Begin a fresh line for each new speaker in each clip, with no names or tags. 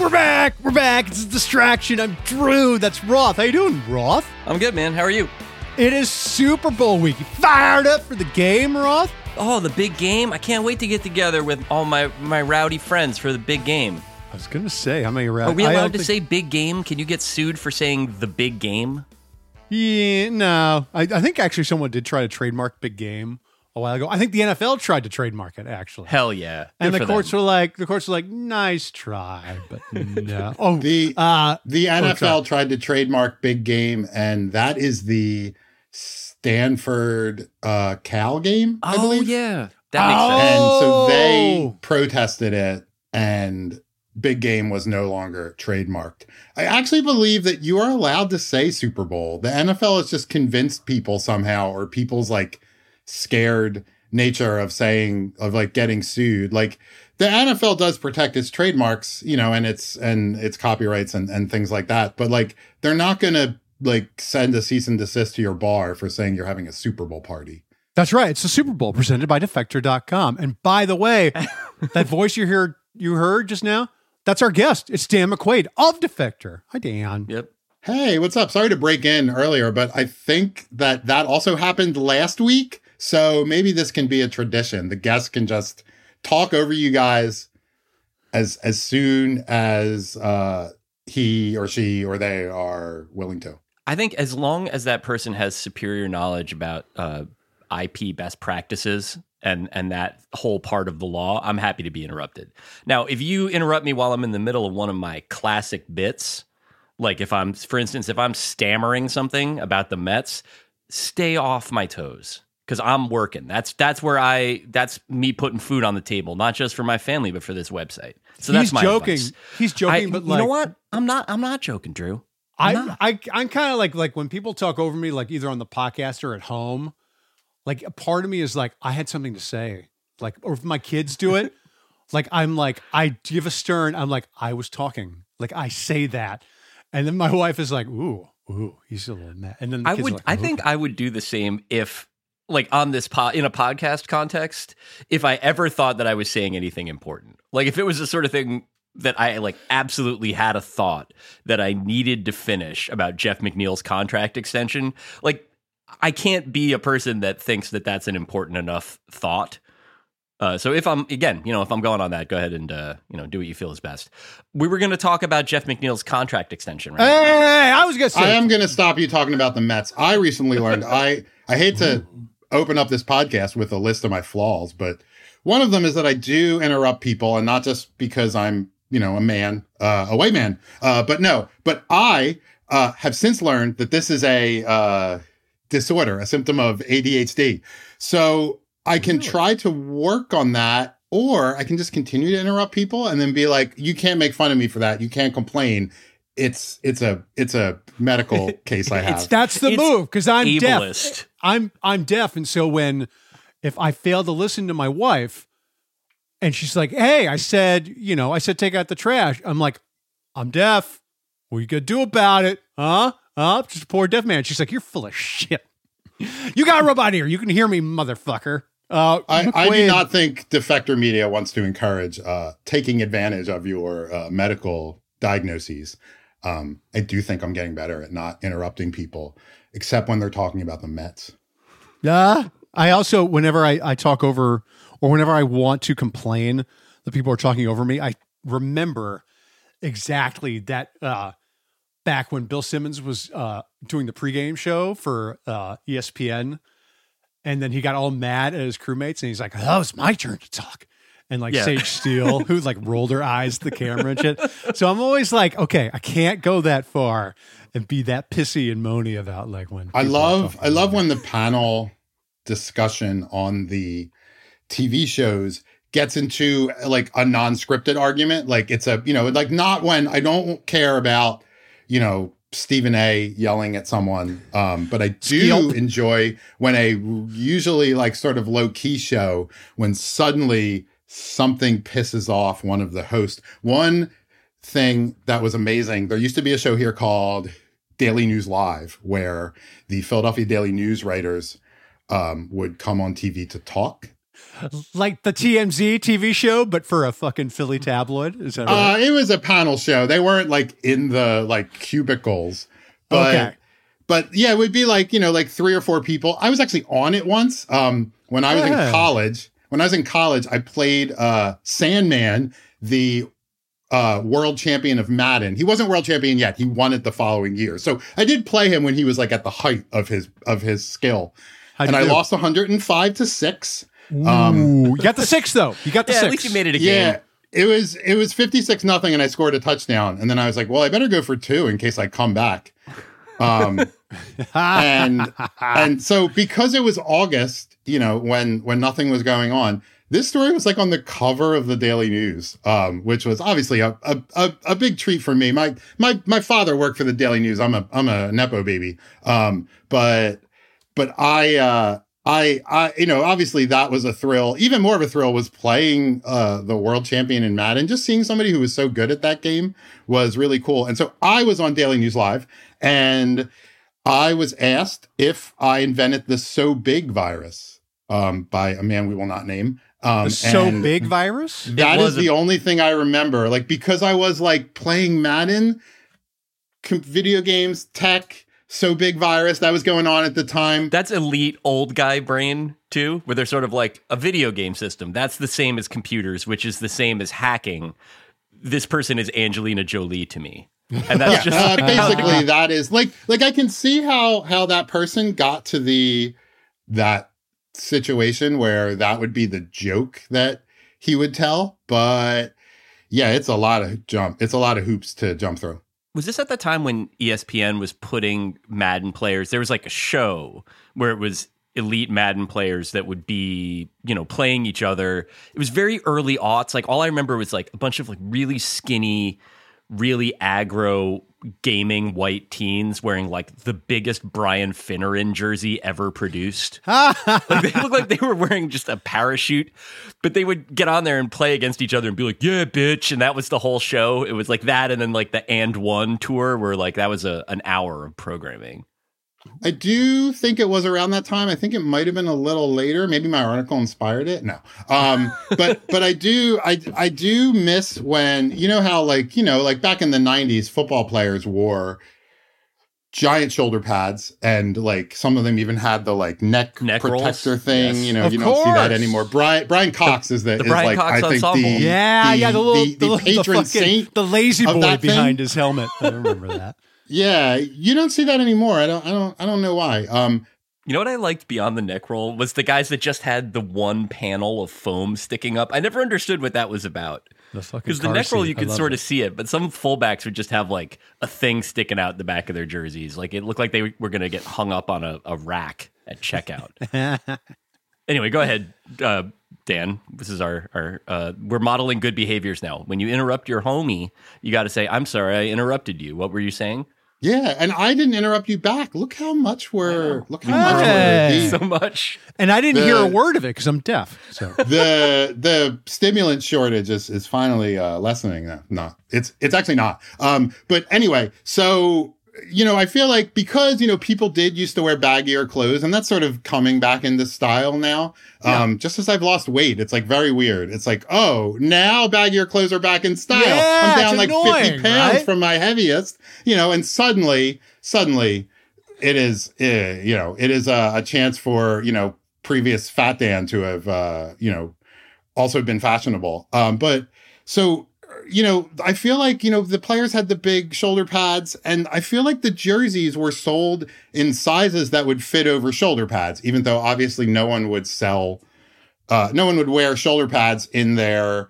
We're back. We're back. It's a distraction. I'm Drew. That's Roth. How you doing, Roth?
I'm good, man. How are you?
It is Super Bowl week. You fired up for the game, Roth?
Oh, the big game! I can't wait to get together with all my my rowdy friends for the big game.
I was gonna say how many rounds.
Are we allowed to think... say big game? Can you get sued for saying the big game?
Yeah, no. I, I think actually someone did try to trademark big game a while ago. I think the NFL tried to trademark it actually.
Hell yeah! Good
and the courts them. were like, the courts were like, nice try, but no. Oh,
the uh, the NFL tried to trademark big game, and that is the Stanford uh, Cal game. I
oh
believe.
yeah,
that makes sense. And so they oh. protested it, and big game was no longer trademarked. I actually believe that you are allowed to say Super Bowl. The NFL has just convinced people somehow, or people's like scared nature of saying of like getting sued. Like the NFL does protect its trademarks, you know, and its and its copyrights and, and things like that. But like they're not gonna like send a cease and desist to your bar for saying you're having a Super Bowl party.
That's right. It's the Super Bowl presented by defector.com. And by the way, that voice you hear you heard just now, that's our guest. It's Dan McQuade of Defector. Hi Dan.
Yep.
Hey, what's up? Sorry to break in earlier, but I think that that also happened last week. So maybe this can be a tradition. The guest can just talk over you guys as as soon as uh, he or she or they are willing to.
I think as long as that person has superior knowledge about uh, IP best practices and and that whole part of the law, I'm happy to be interrupted. Now, if you interrupt me while I'm in the middle of one of my classic bits, like if I'm, for instance, if I'm stammering something about the Mets, stay off my toes because I'm working. That's that's where I that's me putting food on the table, not just for my family, but for this website. So
He's
that's my
joking.
Advice.
He's joking,
I,
but
you know what? I'm not. I'm not joking, Drew.
I, I I'm kind of like like when people talk over me, like either on the podcast or at home. Like a part of me is like I had something to say, like or if my kids do it, like I'm like I give a stern. I'm like I was talking, like I say that, and then my wife is like, ooh, ooh, he's a little mad. And then the
I would.
Like,
I think I would do the same if like on this pod in a podcast context if i ever thought that i was saying anything important like if it was the sort of thing that I like absolutely had a thought that I needed to finish about Jeff McNeil's contract extension. Like, I can't be a person that thinks that that's an important enough thought. Uh, so if I'm again, you know, if I'm going on that, go ahead and uh, you know do what you feel is best. We were going to talk about Jeff McNeil's contract extension, right?
Hey, I was going to say.
I am going to stop you talking about the Mets. I recently learned. I I hate to open up this podcast with a list of my flaws, but one of them is that I do interrupt people, and not just because I'm you know, a man, uh, a white man. Uh, but no, but I uh, have since learned that this is a uh, disorder, a symptom of ADHD. So I can really? try to work on that, or I can just continue to interrupt people and then be like, "You can't make fun of me for that. You can't complain." It's it's a it's a medical case I have.
It's, that's the it's move because I'm ableist. deaf. I'm I'm deaf, and so when if I fail to listen to my wife, and she's like, Hey, I said, you know, I said, take out the trash. I'm like, I'm deaf. What are you going to do about it? Huh? Huh? Just a poor deaf man. She's like, You're full of shit. You got a robot here. You can hear me, motherfucker.
Uh, I, I, do not think Defector Media wants to encourage uh, taking advantage of your uh, medical diagnoses. Um, I do think I'm getting better at not interrupting people, except when they're talking about the Mets.
Yeah. I also, whenever I, I talk over or whenever I want to complain that people are talking over me, I remember exactly that uh, back when Bill Simmons was uh, doing the pregame show for uh, ESPN, and then he got all mad at his crewmates, and he's like, "Oh, it's my turn to talk." And like yeah. Sage Steele, who like rolled her eyes at the camera and shit. So I'm always like, okay, I can't go that far and be that pissy and moany about like when
I love I love when the panel discussion on the TV shows gets into like a non-scripted argument. Like it's a, you know, like not when I don't care about, you know, Stephen A yelling at someone. Um, but I do enjoy when a usually like sort of low key show when suddenly something pisses off one of the hosts. One thing that was amazing, there used to be a show here called Daily News Live where the Philadelphia Daily News writers um, would come on TV to talk
like the TMZ TV show, but for a fucking Philly tabloid. Is that right?
Uh, it was a panel show. They weren't like in the like cubicles, but
Okay.
but yeah, it would be like you know like three or four people. I was actually on it once. Um, when I was
Yeah.
in college. When I was in college, I played uh Sandman, the uh world champion of Madden. He wasn't world champion yet. He won it the following year. So I did play him when he was like at the height of his of his skill.
How'd
and I
do?
lost 105 to 6.
Ooh, you got the six though. You got the
Yeah,
six.
at least you made it a
Yeah. It was it was 56 nothing and I scored a touchdown and then I was like, well, I better go for two in case I come back. Um and and so because it was August, you know, when when nothing was going on, this story was like on the cover of the Daily News, um, which was obviously a, a a a big treat for me. My my my father worked for the Daily News. I'm a I'm a nepo baby. Um, but but I uh I I you know obviously that was a thrill. Even more of a thrill was playing uh the world champion in Madden. Just seeing somebody who was so good at that game was really cool. And so I was on Daily News Live and I was asked if I invented the Sobig virus um by a man we will not name. Um
The so
and
big virus?
That is
a-
the only thing I remember. Like because I was like playing Madden, com- video games, tech, Sobig virus that was going on at the time.
That's elite old guy brain too, where they're sort of like a video game system. That's the same as computers, which is the same as hacking. This person is Angelina Jolie to me, and that's just
uh, basically that is like like I can see how how that person got to the that situation where that would be the joke that he would tell, but yeah, it's a lot of jump. It's a lot of hoops to jump through.
Was this at the time when ESPN was putting Madden players? There was like a show where it was elite Madden players that would be, you know, playing each other. It was very early aughts. Like all I remember was like a bunch of like really skinny, really aggro gaming white teens wearing like the biggest Brian Finneran jersey ever produced. like they looked like they were wearing just a parachute, but they would get on there and play against each other and be like, "Yeah, bitch," and that was the whole show. It was like that, and then like the and one tour, where like that was a an hour of programming.
I do think it was around that time. I think it might have been a little later. Maybe my article inspired it. No. Um, but but I do I I do miss when you know how like, you know, like back in the 90s football players wore giant shoulder pads and like some of them even had the like neck,
Neck
protector
rolls.
thing,
Yes.
you know,
Of
you don't see that
course.
anymore. Brian Bryan Cox is the,
the
is
Brian
like
Cox
I think
ensemble.
the
Yeah, yeah, the little
the,
the,
the
the
patron
fucking,
saint
the lazy boy
that thing.
behind his helmet. I remember that.
Yeah, you don't see that anymore. I don't I don't I don't know why. Um
You know what I liked beyond the neck roll was the guys that just had the one panel of foam sticking up. I never understood what that was about.
The fucking
Because the
car
neck roll, you
I
could sort
it.
of see it, but some fullbacks would just have like a thing sticking out the back of their jerseys. Like it looked like they were going to get hung up on a, a rack at checkout. anyway, go ahead, uh, Dan. This is our, our uh, we're modeling good behaviors now. When you interrupt your homie, you got to say, I'm sorry, I interrupted you. What were you saying?
Yeah, and I didn't interrupt you back. Look how much we're look how much
Hey.
we're
So much.
and I didn't
The-
hear a word of it because I'm deaf. So
the the stimulant shortage is is finally uh, lessening. No, no, it's it's actually not. Um, but anyway, so you know, I feel like because you know people did used to wear baggier clothes, and that's sort of coming back into style now. Um, just as I've lost weight, it's like very weird. It's like, oh, now baggier clothes are back in style.
Yeah,
I'm down like
annoying,
fifty pounds
right?
from my heaviest, you know, and suddenly, suddenly, it is, uh, you know, it is a, a chance for you know previous fat Dan to have, uh, you know, also been fashionable. Um, but so, you know, I feel like, you know, the players had the big shoulder pads and I feel like the jerseys were sold in sizes that would fit over shoulder pads, even though obviously no one would sell, uh, no one would wear shoulder pads in their,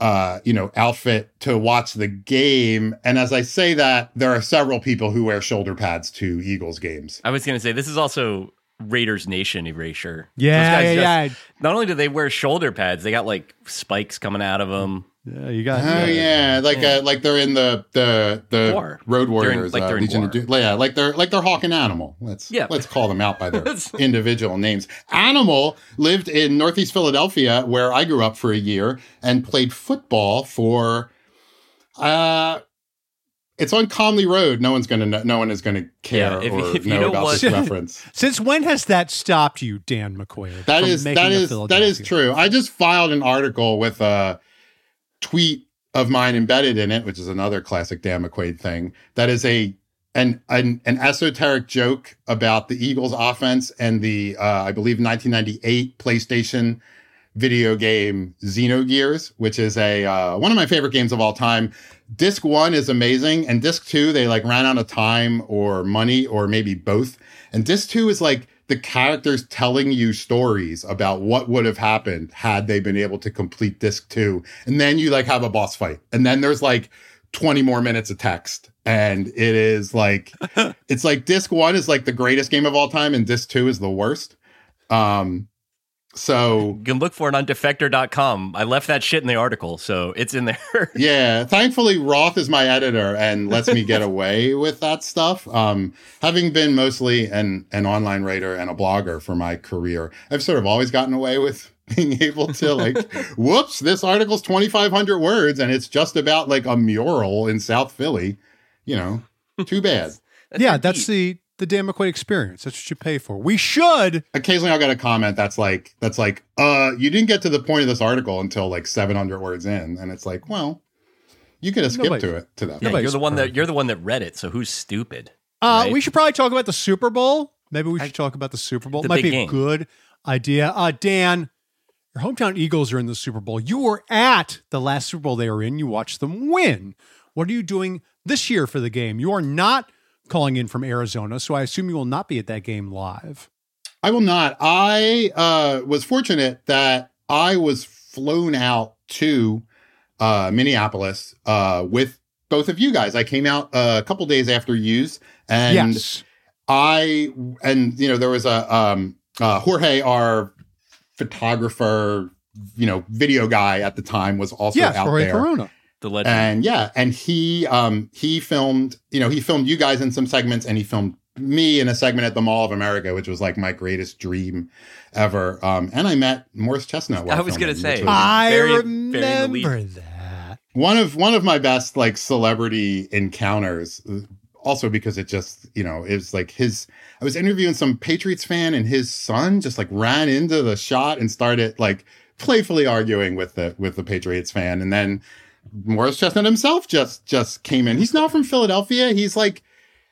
uh, you know, outfit to watch the game. And as I say that, there are several people who wear shoulder pads to Eagles games.
I was going to say, this is also Raiders Nation erasure.
yeah,
Those guys
yeah,
just-
yeah.
Not only do they wear shoulder pads, they got like spikes coming out of them.
Yeah, you got.
Oh yeah, like
Yeah.
Uh, like they're in the the the
War.
Road
They're in-
Warriors,
like
uh,
they're in
Legion
war.
Doom. Yeah, like they're like they're Hawk and Animal. Let's
Yeah.
let's call them out by their individual names. Animal lived in Northeast Philadelphia, where I grew up for a year, and played football for. Uh, it's on Conley Road. No one's gonna know, no one is gonna care
Yeah, if-
or
if you
know,
know
about
what-
this reference.
Since when has that stopped you, Dan McQuade?
That
from
is
making
that
a
is that is true. I just filed an article with a tweet of mine embedded in it, which is another classic Dan McQuade thing. That is a an an, an esoteric joke about the Eagles offense and the uh, I believe 1998 PlayStation video game Xenogears, which is a uh, one of my favorite games of all time. Disc one is amazing, and disc two they like ran out of time or money or maybe both. And disc two is like the characters telling you stories about what would have happened had they been able to complete disc two. And then you like have a boss fight, and then there's like 20 more minutes of text. And it is like, it's like disc one is like the greatest game of all time, and disc two is the worst. Um, so
You can look for it on defector.com. I left that shit in the article, so it's in there.
yeah, thankfully Roth is my editor and lets me get away with that stuff. Um, having been mostly an an online writer and a blogger for my career, I've sort of always gotten away with being able to like, whoops, this article's twenty five hundred words and it's just about like a mural in South Philly. You know, too bad.
yeah, that's
beat.
the the Dan McQuade experience. That's what you pay for. We should.
Occasionally, I'll get a comment that's like, that's like, uh, you didn't get to the point of this article until like seven hundred words in, and it's like, well, you could have skipped
Nobody-
to it to that.
Yeah, you're the one that you're the one that read it. So who's stupid?
Uh,
Right.
We should probably talk about the Super Bowl. Maybe we should
I-
talk about the Super Bowl.
the
Might be
game.
a good idea. Uh, Dan, your hometown Eagles are in the Super Bowl. You were at the last Super Bowl they were in. You watched them win. What are you doing this year for the game? You are not calling in from Arizona, so I assume you will not be at that game live.
I will not. I uh, was fortunate that I was flown out to uh, Minneapolis uh, with both of you guys. I came out uh, a couple days after yous, and
yes.
I and you know there was a um, uh, Jorge, our photographer, you know, video guy at the time was also
Yes,
out
Jorge
there.
Corona.
The legend.
And yeah, and he um he filmed, you know, he filmed you guys in some segments and he filmed me in a segment at the Mall of America, which was like my greatest dream ever. Um and I met Morris Chestnut. while
I was gonna say.
was
I
very- very
remember
elite.
that.
one of one of my best like celebrity encounters. Also because it just, you know, it was like his I was interviewing some Patriots fan and his son just like ran into the shot and started like playfully arguing with the with the Patriots fan. And then Morris Chestnut himself just just came in. He's not from Philadelphia. He's like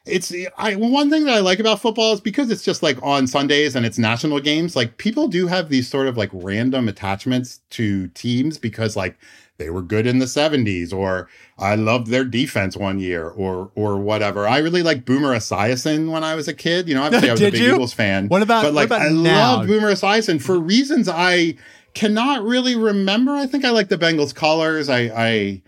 it's I one thing that I like about football is because it's just like on Sundays and it's national games, like people do have these sort of like random attachments to teams because like they were good in the 70s or I loved their defense one year or or whatever. I really like Boomer Esiason when I was a kid. You know, obviously I was a big
you?
Eagles fan.
What about-
but like
about
I
now?
love Boomer Esiason for reasons I cannot really remember. I think I like the Bengals colors. I I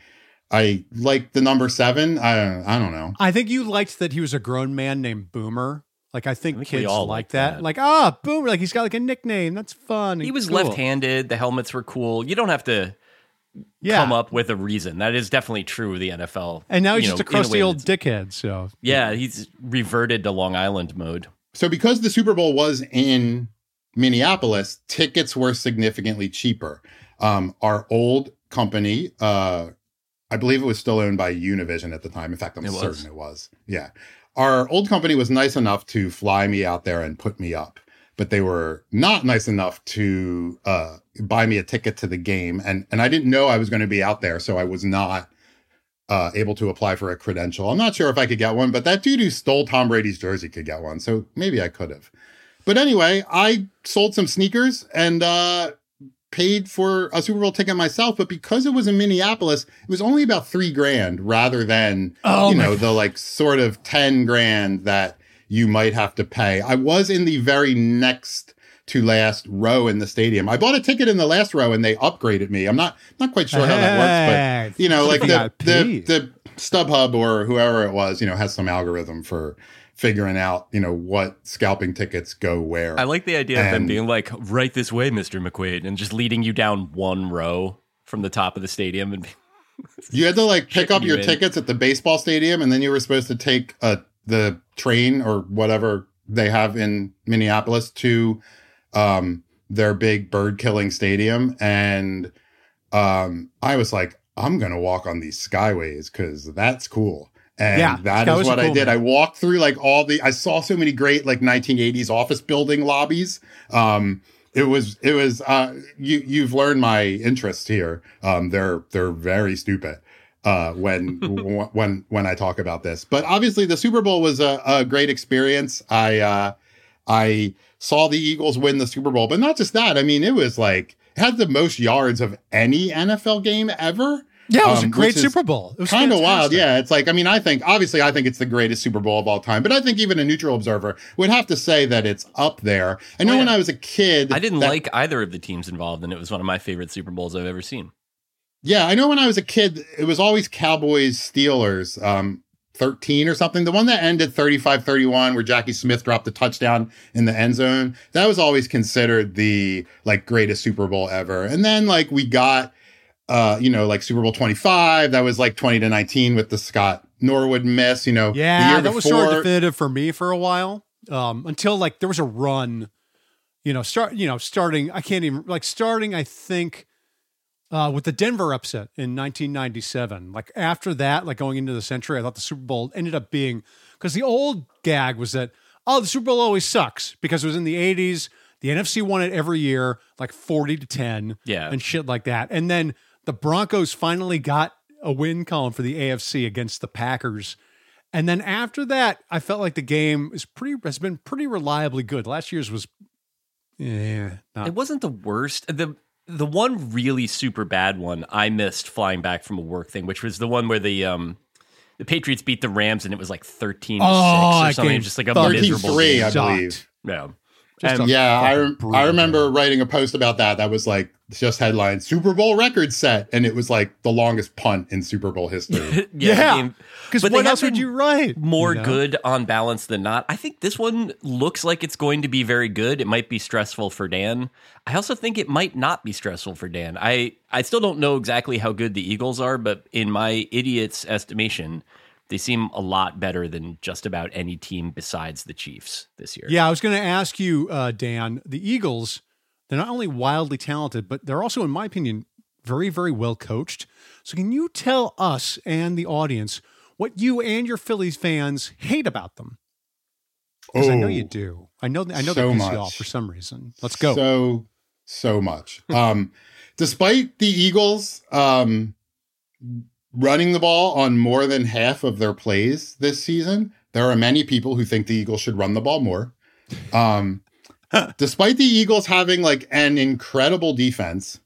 I like the number seven. I I don't know.
I think you liked that he was a grown man named Boomer. Like I think,
I think we
kids
all
like
like
that.
that.
Like ah, Boomer. Like he's got like a nickname. That's fun.
he was
Cool.
left-handed. The helmets were cool. You don't have to
Yeah.
come up with a reason. That is definitely true of the NFL.
and now he's
you
just a
know, in
crusty
way
old dickhead. So
Yeah, he's reverted to Long Island mode.
So because the Super Bowl was in Minneapolis, tickets were significantly cheaper. Um, our old company, uh, I believe it was still owned by Univision at the time. In fact, I'm
It was.
certain it was. Yeah. Our old company was nice enough to fly me out there and put me up, but they were not nice enough to uh, buy me a ticket to the game. And and I didn't know I was going to be out there, so I was not uh, able to apply for a credential. I'm not sure if I could get one, but that dude who stole Tom Brady's jersey could get one, so maybe I could have. But anyway, I sold some sneakers and uh, paid for a Super Bowl ticket myself. But because it was in Minneapolis, it was only about three grand rather than
Oh
you know the like sort of ten grand that you might have to pay. I was in the very next to last row in the stadium. I bought a ticket in the last row and they upgraded me. I'm not not quite sure how that works, but you know, like the, the the StubHub or whoever it was, you know, has some algorithm for figuring out, you know, what scalping tickets go where.
I like the idea of them being like, right this way, Mr. McQuade, and just leading you down one row from the top of the stadium. And
you had to like pick up
you
your
in.
tickets at the baseball stadium, and then you were supposed to take uh, the train or whatever they have in Minneapolis to um, their big bird killing stadium. And um, I was like, I'm gonna walk on these skyways because that's cool. And
Yeah,
that
that
is what I did.
man.
I walked through like all the I saw so many great like 1980s office building lobbies. Um it was it was uh you you've learned my interest here. Um they're they're very stupid uh when when when I talk about this. But obviously the Super Bowl was a, a great experience. I uh I saw the Eagles win the Super Bowl, but not just that. I mean, it was like had the most yards of any NFL game ever.
Yeah, it was a
Um,
great Super Bowl. It was
Kind of wild, yeah. It's like I mean, I think obviously I think it's the greatest Super Bowl of all time, but I think even a neutral observer would have to say that it's up there. I know
Oh, yeah.
when I was a kid,
I didn't
that-
like either of the teams involved, and it was one of my favorite Super Bowls I've ever seen.
Yeah, I know when I was a kid, it was always Cowboys Steelers, um, 13 or something. The one that ended 35 31, where Jackie Smith dropped the touchdown in the end zone, that was always considered the like greatest Super Bowl ever. And then like we got, uh, you know, like Super Bowl 25, that was like 20 to 19 with the Scott Norwood miss, you know. the
Yeah,
year
that was sort of definitive for me for a while. Um, until like there was a run, you know, start you know, starting I can't even like starting, I think, uh, with the Denver upset in 1997. Like after that, like going into the century, I thought the Super Bowl ended up being because the old gag was that oh, the Super Bowl always sucks because it was in the 80s. The NFC won it every year, like 40 to 10
Yeah.
and shit like that. And then the Broncos finally got a win column for the AFC against the Packers. And then after that, I felt like the game is pretty has been pretty reliably good. Last year's was yeah, not
It wasn't the worst. The the one really super bad one I missed flying back from a work thing, which was the one where the um the Patriots beat the Rams and it was like thirteen to
Oh,
six or
that
something,
game
just like a miserable
13-3,
game.
I believe.
Yeah.
Just
And-
Yeah, I, rem- I remember writing a post about that. That was like just headline Super Bowl record set, and it was like the longest punt in Super Bowl history.
yeah, the
Yeah.
game-
Because what else would you write?
more
you know?
good on balance than not. I think this one looks like it's going to be very good. It might be stressful for Dan. I also think it might not be stressful for Dan. I I still don't know exactly how good the Eagles are, but in my idiot's estimation, they seem a lot better than just about any team besides the Chiefs this year.
Yeah, I was going to ask you, uh, Dan. The Eagles, they're not only wildly talented, but they're also, in my opinion, very, very well coached. So, can you tell us and the audience what you and your Phillies fans hate about them? Because I know you
Oh.
do. I know. I know
So
they piss you off for some reason. Let's go.
So so much. Um, despite the Eagles um, running the ball on more than half of their plays this season, there are many people who think the Eagles should run the ball more. Um, despite the Eagles having like an incredible defense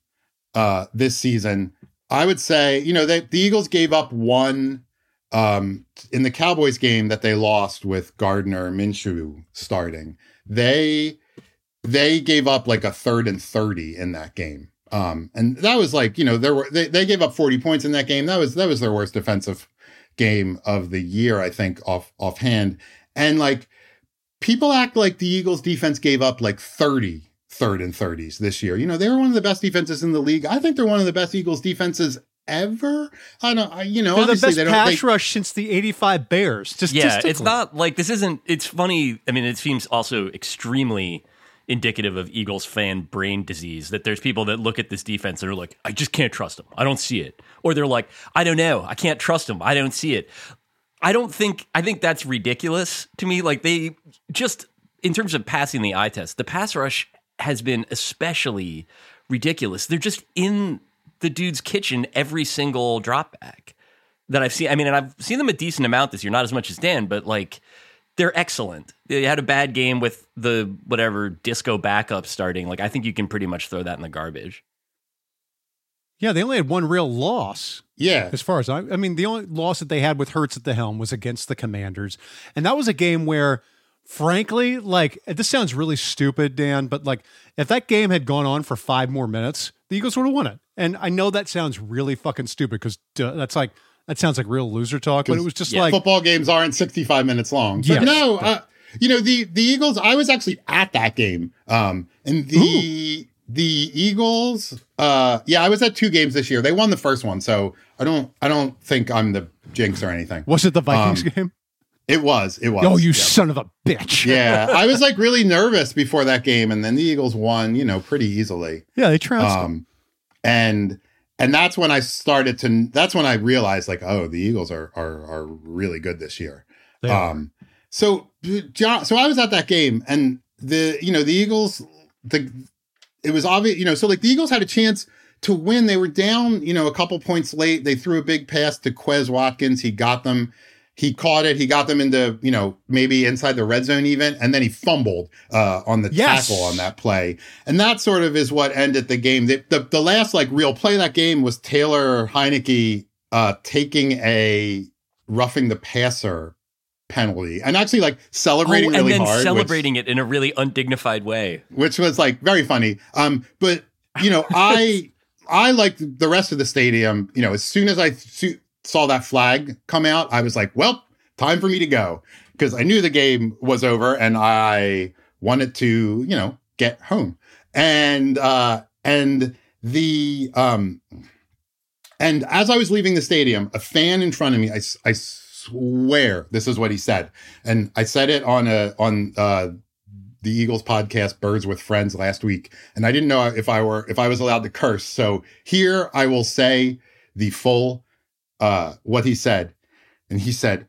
uh, this season, I would say you know they, the Eagles gave up one um, in the Cowboys game that they lost with Gardner Minshew starting. They they gave up like a third and 30 in that game. Um, and that was like, you know, there were, they, they gave up 40 points in that game. That was, that was their worst defensive game of the year, I think, off, offhand. And like, people act like the Eagles defense gave up like 30 third and 30s this year. You know, they were one of the best defenses in the league. I think they're one of the best Eagles defenses ever. I don't, I, you know,
they're the
obviously
best
they don't,
pass
they,
rush since the '85 Bears. Just
Yeah, it's not like this isn't it's funny. I mean, it seems also extremely indicative of Eagles fan brain disease that there's people that look at this defense and are like, I just can't trust them. I don't see it. Or they're like, I don't know. I can't trust them. I don't see it. I don't think I think that's ridiculous to me. Like they just in terms of passing the eye test, the pass rush has been especially ridiculous. They're just in the dude's kitchen every single drop back that I've seen. I mean, and I've seen them a decent amount this year, not as much as Dan, but like they're excellent. They had a bad game with the whatever disco backup starting. Like I think you can pretty much throw that in the garbage.
Yeah, they only had one real loss.
yeah.
As far as I, I mean, the only loss that they had with Hurts at the helm was against the Commanders, and that was a game where, frankly, like this sounds really stupid, Dan, but like if that game had gone on for five more minutes, the Eagles would have won it. And I know that sounds really fucking stupid because that's like that sounds like real loser talk, but it was just
Yeah.
like
football games aren't 65 minutes long. But
Yes.
no, uh, you know, the, the Eagles, I was actually at that game. Um, and the, the Eagles, uh, yeah, I was at two games this year. They won the first one. So I don't, I don't think I'm the jinx or anything.
was it the Vikings
Um,
game?
It was, it was.
Oh, you
Yeah.
son of a bitch!
yeah. I was like really nervous before that game. And then the Eagles won, you know, pretty easily.
yeah, they trounced them.
Um, and and that's when I started to. That's when I realized, like, oh, the Eagles are are are really good this year. Um, so John, so I was at that game, and the you know the Eagles, the it was obvious, you know, so like the Eagles had a chance to win. They were down, you know, a couple points late. They threw a big pass to Quez Watkins. He got them. He caught it. He got them into, you know, maybe inside the red zone even, and then he fumbled uh, on the
Yes.
tackle on that play. And that sort of is what ended the game. The, the, the last like real play of that game was Taylor Heinicke uh, taking a roughing the passer penalty and actually like
Oh,
celebrating
and
really
then
hard. which-
celebrating it in a really undignified way.
which was like very funny. Um, but you know, I I liked the rest of the stadium. You know, as soon as I saw that flag come out, I was like, well, time for me to go because I knew the game was over and I wanted to, you know, get home. And uh, and the um, and as I was leaving the stadium, a fan in front of me, I, I swear this is what he said, and I said it on a on uh, the Eagles podcast Birds with Friends last week, and I didn't know if I were if I was allowed to curse. So here I will say the full uh what he said. And he said,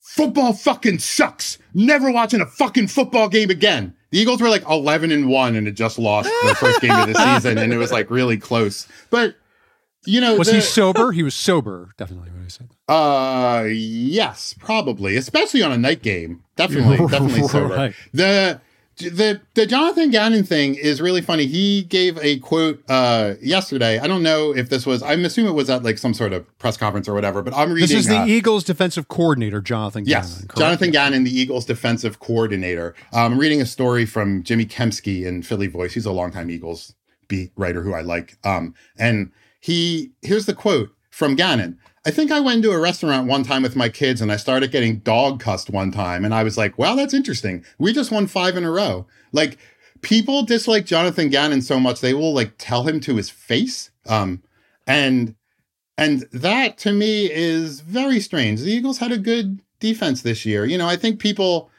"Football fucking sucks. Never watching a fucking football game again." The Eagles were like 11 and 1 and had just lost the first game of the season and it was like really close. But you know,
Was
the-
he sober? He was sober, definitely. When he said that.
uh, yes, probably, especially on a night game. Definitely, definitely sober.
Right.
The the the Jonathan Gannon thing is really funny. He gave a quote uh yesterday. I don't know if this was. I'm assuming it was at like some sort of press conference or whatever. But I'm reading.
This is the
uh,
Eagles defensive coordinator, Jonathan
Yes,
Gannon. correct?
Jonathan Gannon, the Eagles defensive coordinator. Um, I'm reading a story from Jimmy Kempski in Philly Voice. He's a longtime Eagles beat writer who I like. Um, and he here's the quote from Gannon. I think I went into a restaurant one time with my kids and I started getting dog cussed one time. And I was like, wow, that's interesting. We just won five in a row. Like people dislike Jonathan Gannon so much, they will like tell him to his face. Um, and and that to me is very strange. The Eagles had a good defense this year. You know, I think people,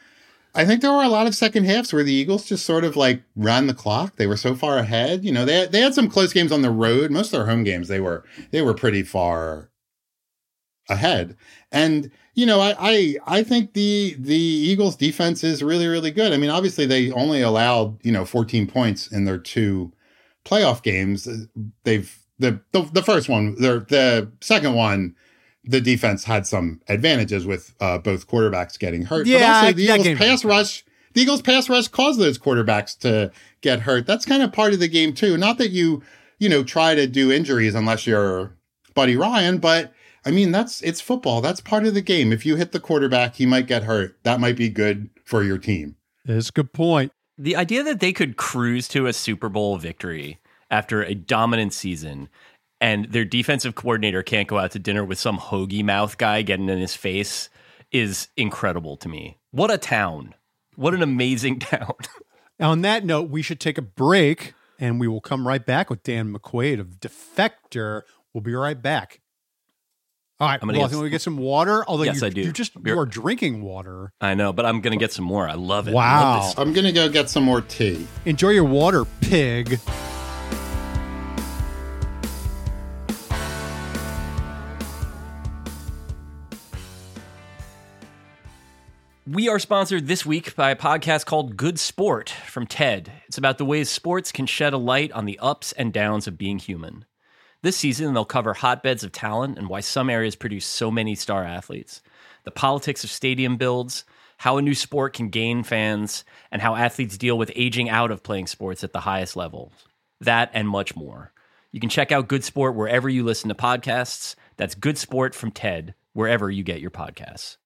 I think there were a lot of second halves where the Eagles just sort of like ran the clock. They were so far ahead. You know, they they had some close games on the road. Most of their home games, they were they were pretty far ahead. And you know, I I I think the the Eagles defense is really really good. I mean, obviously they only allowed you know 14 points in their two playoff games. They've the the, the first one, the the second one. The defense had some advantages with uh, both quarterbacks getting hurt. but
Yeah,
also the Eagles pass rush. The Eagles pass rush caused those quarterbacks to get hurt. That's kind of part of the game too. Not that you, you know, try to do injuries unless you're Buddy Ryan, but I mean that's it's football. That's part of the game. If you hit the quarterback, he might get hurt. That might be good for your team.
That's a good point.
The idea that they could cruise to a Super Bowl victory after a dominant season and their defensive coordinator can't go out to dinner with some hoagie mouth guy getting in his face is incredible to me. What a town. What an amazing town.
On that note, we should take a break and we will come right back with Dan McQuade of Defector. We'll be right back. All right.
I'm gonna
well, I
get
think we get some water. Although
Yes,
you,
I do.
You just
You're-
you are drinking water.
I know, but I'm going to get some more. I love it.
Wow.
love.
I'm gonna go get some more tea.
Enjoy your water, pig.
We are sponsored this week by a podcast called Good Sport from TED. It's about the ways sports can shed a light on the ups and downs of being human. This season, they'll cover hotbeds of talent and why some areas produce so many star athletes, the politics of stadium builds, how a new sport can gain fans, and how athletes deal with aging out of playing sports at the highest levels. That and much more. You can check out Good Sport wherever you listen to podcasts. That's Good Sport from TED, wherever you get your podcasts.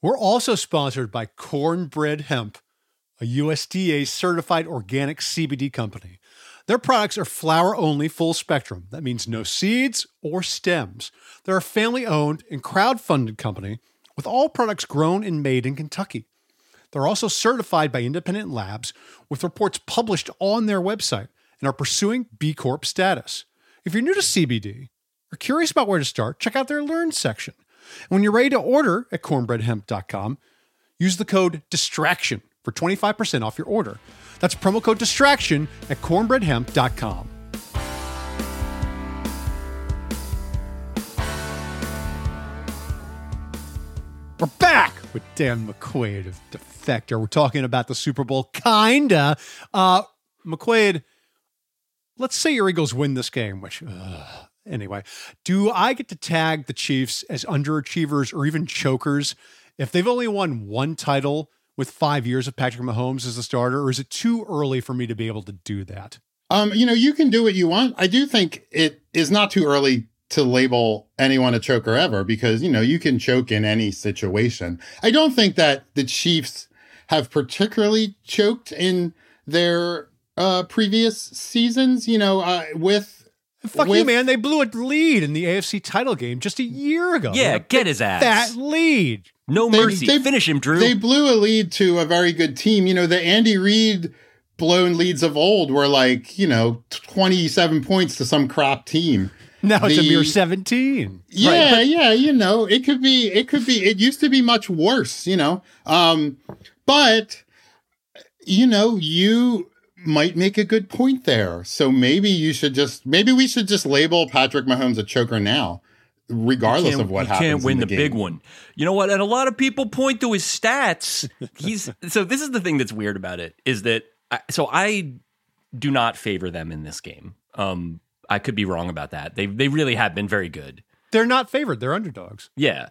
We're also sponsored by Cornbread Hemp, a USDA certified organic CBD company. Their products are flower only full spectrum. That means no seeds or stems. They're a family owned and crowd funded company with all products grown and made in Kentucky. They're also certified by independent labs with reports published on their website and are pursuing B Corp status. If you're new to CBD or curious about where to start, check out their Learn section. And when you're ready to order at cornbreadhemp.com, use the code DISTRACTION for 25% off your order. That's promo code distraction at cornbreadhemp.com. We're back with Dan McQuade of Defector. We're talking about the Super Bowl, kinda. Uh, McQuade, let's say your Eagles win this game, which, uh, anyway, do I get to tag the Chiefs as underachievers or even chokers if they've only won one title with five years of Patrick Mahomes as a starter, or is it too early for me to be able to do that?
Um, you know, you can do what you want. I do think it is not too early to label anyone a choker ever because, you know, you can choke in any situation. I don't think that the Chiefs have particularly choked in their uh, previous seasons, you know, uh, with.
Fuck
with,
you, man. They blew a lead in the AFC title game just a year ago.
Yeah, get his ass.
That lead.
No
They-
mercy.
they-
Finish him, Drew.
They blew a lead to a very good team. You know, the Andy Reid blown leads of old were like, you know, 27 points to some crap team.
Now it's a mere 17.
Yeah, yeah, you know, it could be it could be it used to be much worse, you know. Um but you know, you might make a good point there. So maybe you should just maybe we should just label Patrick Mahomes a choker now, regardless of what
he
happens.
can't win
in
the,
the,
big one. You know what? And a lot of people point to his stats. He's so this is the thing that's weird about it is that I, so I do not favor them in this game. Um, I could be wrong about that. They they really have been very good.
They're not favored. They're underdogs.
Yeah.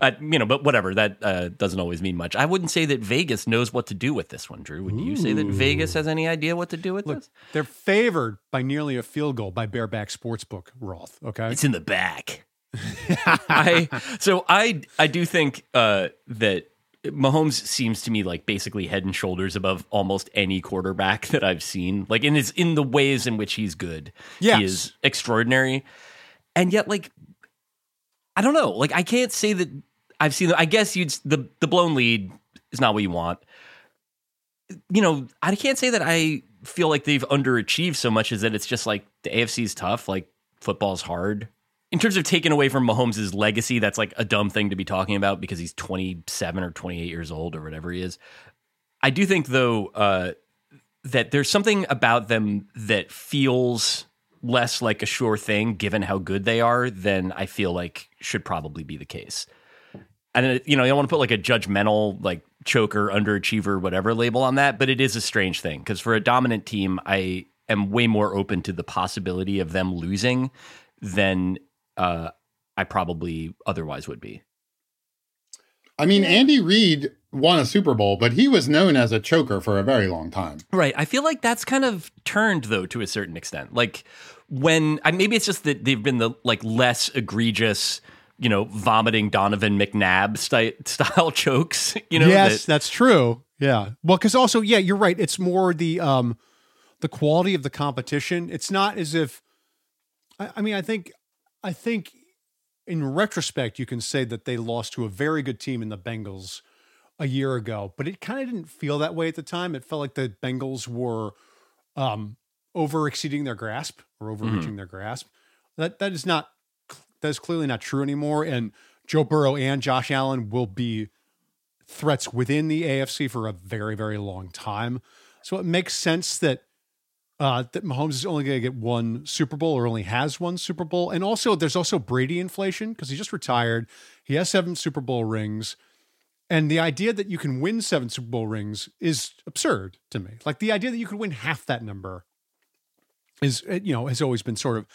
I, you know, but whatever. That uh, doesn't always mean much. I wouldn't say that Vegas knows what to do with this one, Drew. Would you say that Vegas has any idea what to do with
Look,
this?
they're favored by nearly a field goal by Bareback Sportsbook, Roth. Okay.
It's in the back. I so I I do think uh, that Mahomes seems to me like basically head and shoulders above almost any quarterback that I've seen. Like in his in the ways in which he's good,
Yes.
he is extraordinary. And yet, like I don't know, like I can't say that I've seen. I guess you'd the the blown lead is not what you want. You know, I can't say that I feel like they've underachieved so much as that it's just like the AFC is tough, like football's hard. In terms of taking away from Mahomes' legacy, that's like a dumb thing to be talking about because he's 27 or 28 years old or whatever he is. I do think though uh, that there's something about them that feels less like a sure thing given how good they are than I feel like should probably be the case. And uh, you know, you don't want to put like a judgmental like choker, underachiever, whatever label on that, but it is a strange thing because for a dominant team, I am way more open to the possibility of them losing than uh, I probably otherwise would be.
I mean, Andy Reid won a Super Bowl, but he was known as a choker for a very long time.
Right. I feel like that's kind of turned though to a certain extent. Like when I, maybe it's just that they've been the like less egregious, you know, vomiting Donovan McNabb style, style chokes. You know,
yes,
that-
that's true. Yeah. Well, because also, yeah, you're right. It's more the um the quality of the competition. It's not as if I, I mean, I think I think in retrospect you can say that they lost to a very good team in the Bengals a year ago, but it kind of didn't feel that way at the time. It felt like the Bengals were um over exceeding their grasp or overreaching their grasp. That that is not that is clearly not true anymore. And Joe Burrow and Josh Allen will be threats within the AFC for a very, very long time. So it makes sense that uh, that Mahomes is only going to get one Super Bowl or only has one Super Bowl. And also, there's also Brady inflation because he just retired. He has seven Super Bowl rings. And the idea that you can win seven Super Bowl rings is absurd to me. Like the idea that you could win half that number is, uh, you know, has always been sort of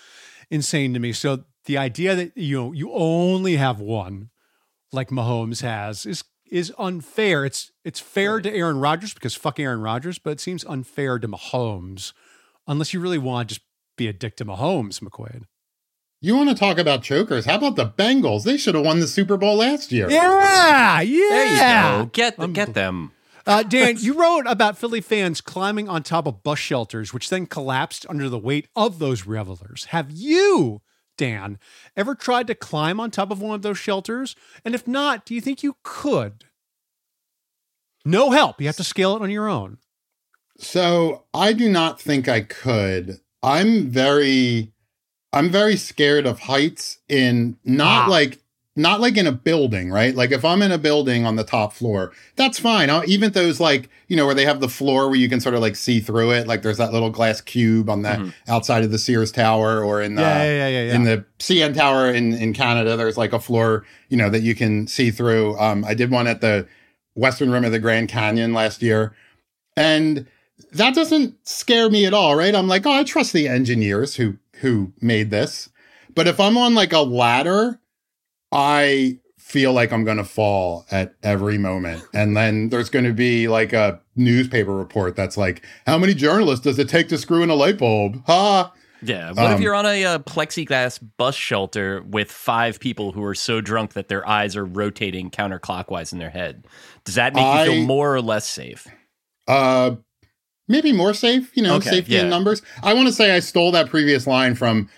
insane to me. So the idea that, you know, you only have one like Mahomes has is is unfair. It's it's fair to Aaron Rodgers because fuck Aaron Rodgers, but it seems unfair to Mahomes unless you really want to just be a dick to Mahomes, McQuade.
You want to talk about chokers? How about the Bengals? They should have won the Super Bowl last year.
Yeah,
there you
yeah.
go. Get the, get them.
Uh, Dan, you wrote about Philly fans climbing on top of bus shelters, which then collapsed under the weight of those revelers. Have you, Dan, ever tried to climb on top of one of those shelters? And if not, do you think you could? No help. You have to scale it on your own.
So I do not think I could. I'm very I'm very scared of heights in not
Ah.
like not like in a building, right? Like if I'm in a building on the top floor, that's fine. I'll, even those like, you know, where they have the floor where you can sort of like see through it. Like there's that little glass cube on the
Mhm.
outside of the Sears Tower or in the,
yeah, yeah, yeah. yeah.
in the CN Tower in, in Canada, there's like a floor, you know, that you can see through. Um, I did one at the western rim of the Grand Canyon last year. And that doesn't scare me at all, right? I'm like, oh, I trust the engineers who who made this. But if I'm on like a ladder, I feel like I'm going to fall at every moment. And then there's going to be like a newspaper report that's like, how many journalists does it take to screw in a light bulb? Ha!
Yeah. What if
Um,
you're on a uh, plexiglass bus shelter with five people who are so drunk that their eyes are rotating counterclockwise in their head? Does that make you feel more or less safe?
Uh, maybe more safe, you know,
Okay,
safety in numbers. I want to say I stole that previous line from.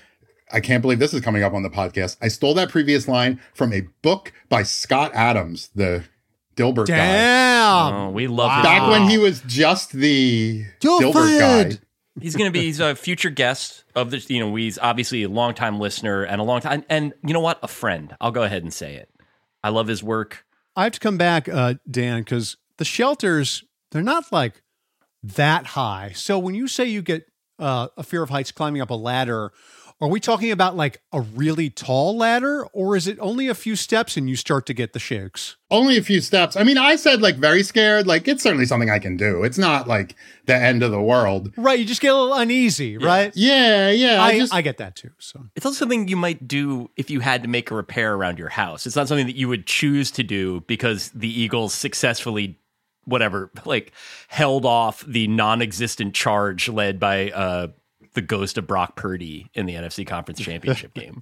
I can't believe this is coming up on the podcast. I stole that previous line from a book by Scott Adams, the Dilbert guy.
Damn.
oh, we love
Wow.
Back when he was just the
You're
Dilbert
fired.
guy.
He's going to be he's a future guest of this. You know, he's obviously a longtime listener and a long time. And you know what? A friend. I'll go ahead and say it. I love his work.
I have to come back, uh, Dan, because the shelters, they're not like that high. So when you say you get uh, a fear of heights climbing up a ladder, are we talking about like a really tall ladder or is it only a few steps and you start to get the shakes?
Only a few steps. I mean, I said like very scared. Like it's certainly something I can do. It's not like the end of the world.
Right. You just get a little uneasy, right?
Yeah, yeah. I,
I,
just
I get that too. So
It's also something you might do if you had to make a repair around your house. It's not something that you would choose to do because the Eagles successfully, whatever, like held off the non-existent charge led by uh, the ghost of Brock Purdy in the NFC Conference Championship game.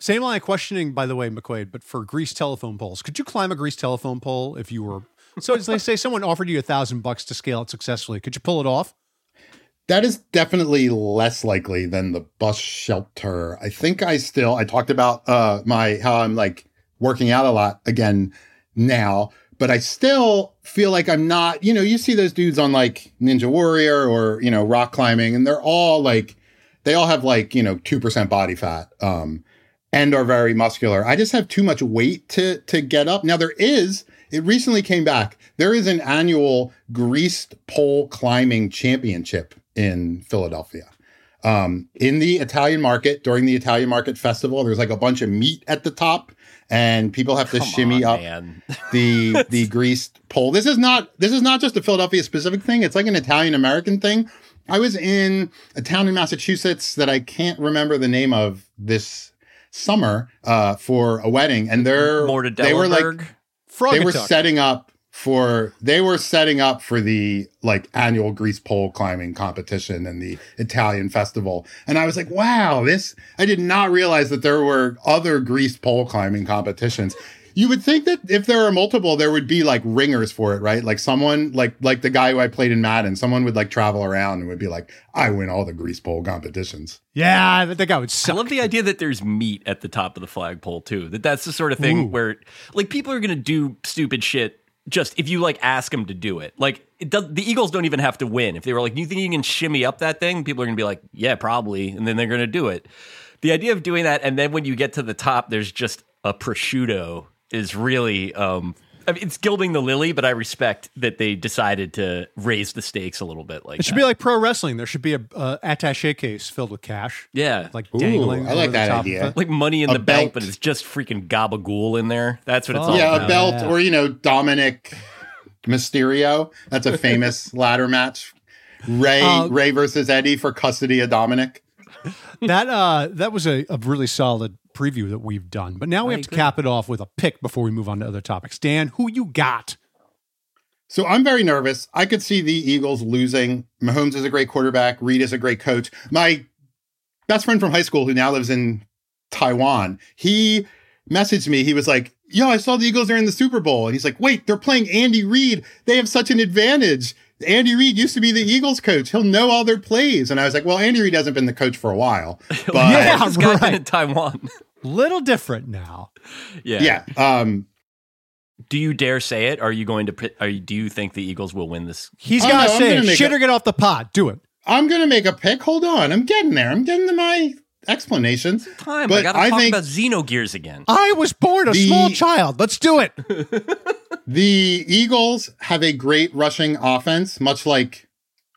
Same line of questioning, by the way, McQuade, but for grease telephone poles. Could you climb a grease telephone pole if you were so it's like say someone offered you a thousand bucks to scale it successfully. Could you pull it off?
That is definitely less likely than the bus shelter. I think I still I talked about uh my how I'm like working out a lot again now, but I still feel like I'm not, you know, you see those dudes on like Ninja Warrior or, you know, rock climbing and they're all like they all have like, you know, 2% body fat. Um and are very muscular. I just have too much weight to to get up. Now there is it recently came back. There is an annual greased pole climbing championship in Philadelphia. Um, in the Italian market during the Italian market festival, there's like a bunch of meat at the top, and people have to
Come
shimmy
on,
up the the greased pole. This is not this is not just a Philadelphia specific thing. It's like an Italian American thing. I was in a town in Massachusetts that I can't remember the name of this summer uh, for a wedding, and they're
More to
they were like they were setting up for they were setting up for the like annual grease pole climbing competition and the Italian festival. And I was like, wow, this I did not realize that there were other grease pole climbing competitions. You would think that if there are multiple, there would be like ringers for it, right? Like someone like like the guy who I played in Madden, someone would like travel around and would be like, I win all the grease pole competitions.
Yeah, that that guy would
I love the idea that there's meat at the top of the flagpole too. That that's the sort of thing
Ooh.
where like people are going to do stupid shit just if you like ask them to do it. Like it does, the Eagles don't even have to win. If they were like, "Do you think you can shimmy up that thing?" People are going to be like, "Yeah, probably," and then they're going to do it. The idea of doing that and then when you get to the top, there's just a prosciutto is really. um I mean, it's gilding the lily, but I respect that they decided to raise the stakes a little bit. Like
it should
that.
be like pro wrestling. There should be a uh, attache case filled with cash,
yeah,
like
Ooh,
dangling.
I like that
top
idea.
Like money in
A
the bank,
belt.
but it's just freaking gabagool in there. That's what it's
Oh,
all
yeah,
about.
a belt
yeah.
or you know Dominik Mysterio. That's a famous ladder match. Rey
Uh,
Rey versus Eddie for custody of Dominik.
that uh, that was a, a really solid preview that we've done. But now we
I
have to cap it off with a pick before we move on to other topics. Dan, who you got?
So I'm very nervous. I could see the Eagles losing. Mahomes is a great quarterback. Reid is a great coach. My best friend from high school, who now lives in Taiwan, he messaged me. He was like, "Yo, I saw the Eagles are in the Super Bowl," and he's like, "Wait, they're playing Andy Reid. They have such an advantage." Andy Reid used to be the Eagles coach. He'll know all their plays. And I was like, well, Andy Reid hasn't been the coach for a while. But
Yeah,
this guy's been
right.
in Taiwan.
Little different now.
yeah.
yeah. Um,
Do you dare say it? Are you going to? Are you, do you think the Eagles will win this?
He's
Oh,
got to
no, I'm
say
gonna
it. Shit
a-
or get off the pot. Do it.
I'm gonna make a pick. Hold on, I'm getting there. I'm getting to my explanations.
Time.
But
I gotta
I
talk
think-
about Xenogears again.
I was born a
The-
small child. Let's do it.
The Eagles have a great rushing offense, much like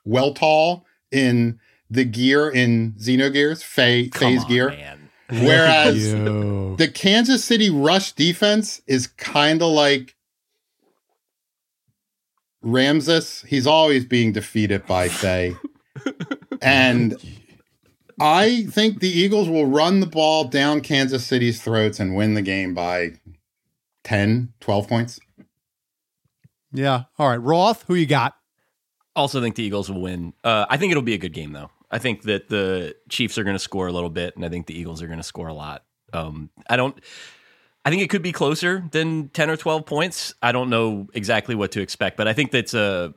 Weltall in the gear in Xenogears, Phase,
Come
phase
on,
gear.
man.
Whereas the Kansas City rush defense is kind of like Ramsus. He's always being defeated by Fei. and I think the Eagles will run the ball down Kansas City's throats and win the game by 10, 12 points.
Yeah. All right. Roth, who you got?
Also think the Eagles will win. Uh, I think it'll be a good game though. I think that the Chiefs are going to score a little bit, and I think the Eagles are going to score a lot. Um, I don't. I think it could be closer than ten or twelve points. I don't know exactly what to expect, but I think that's a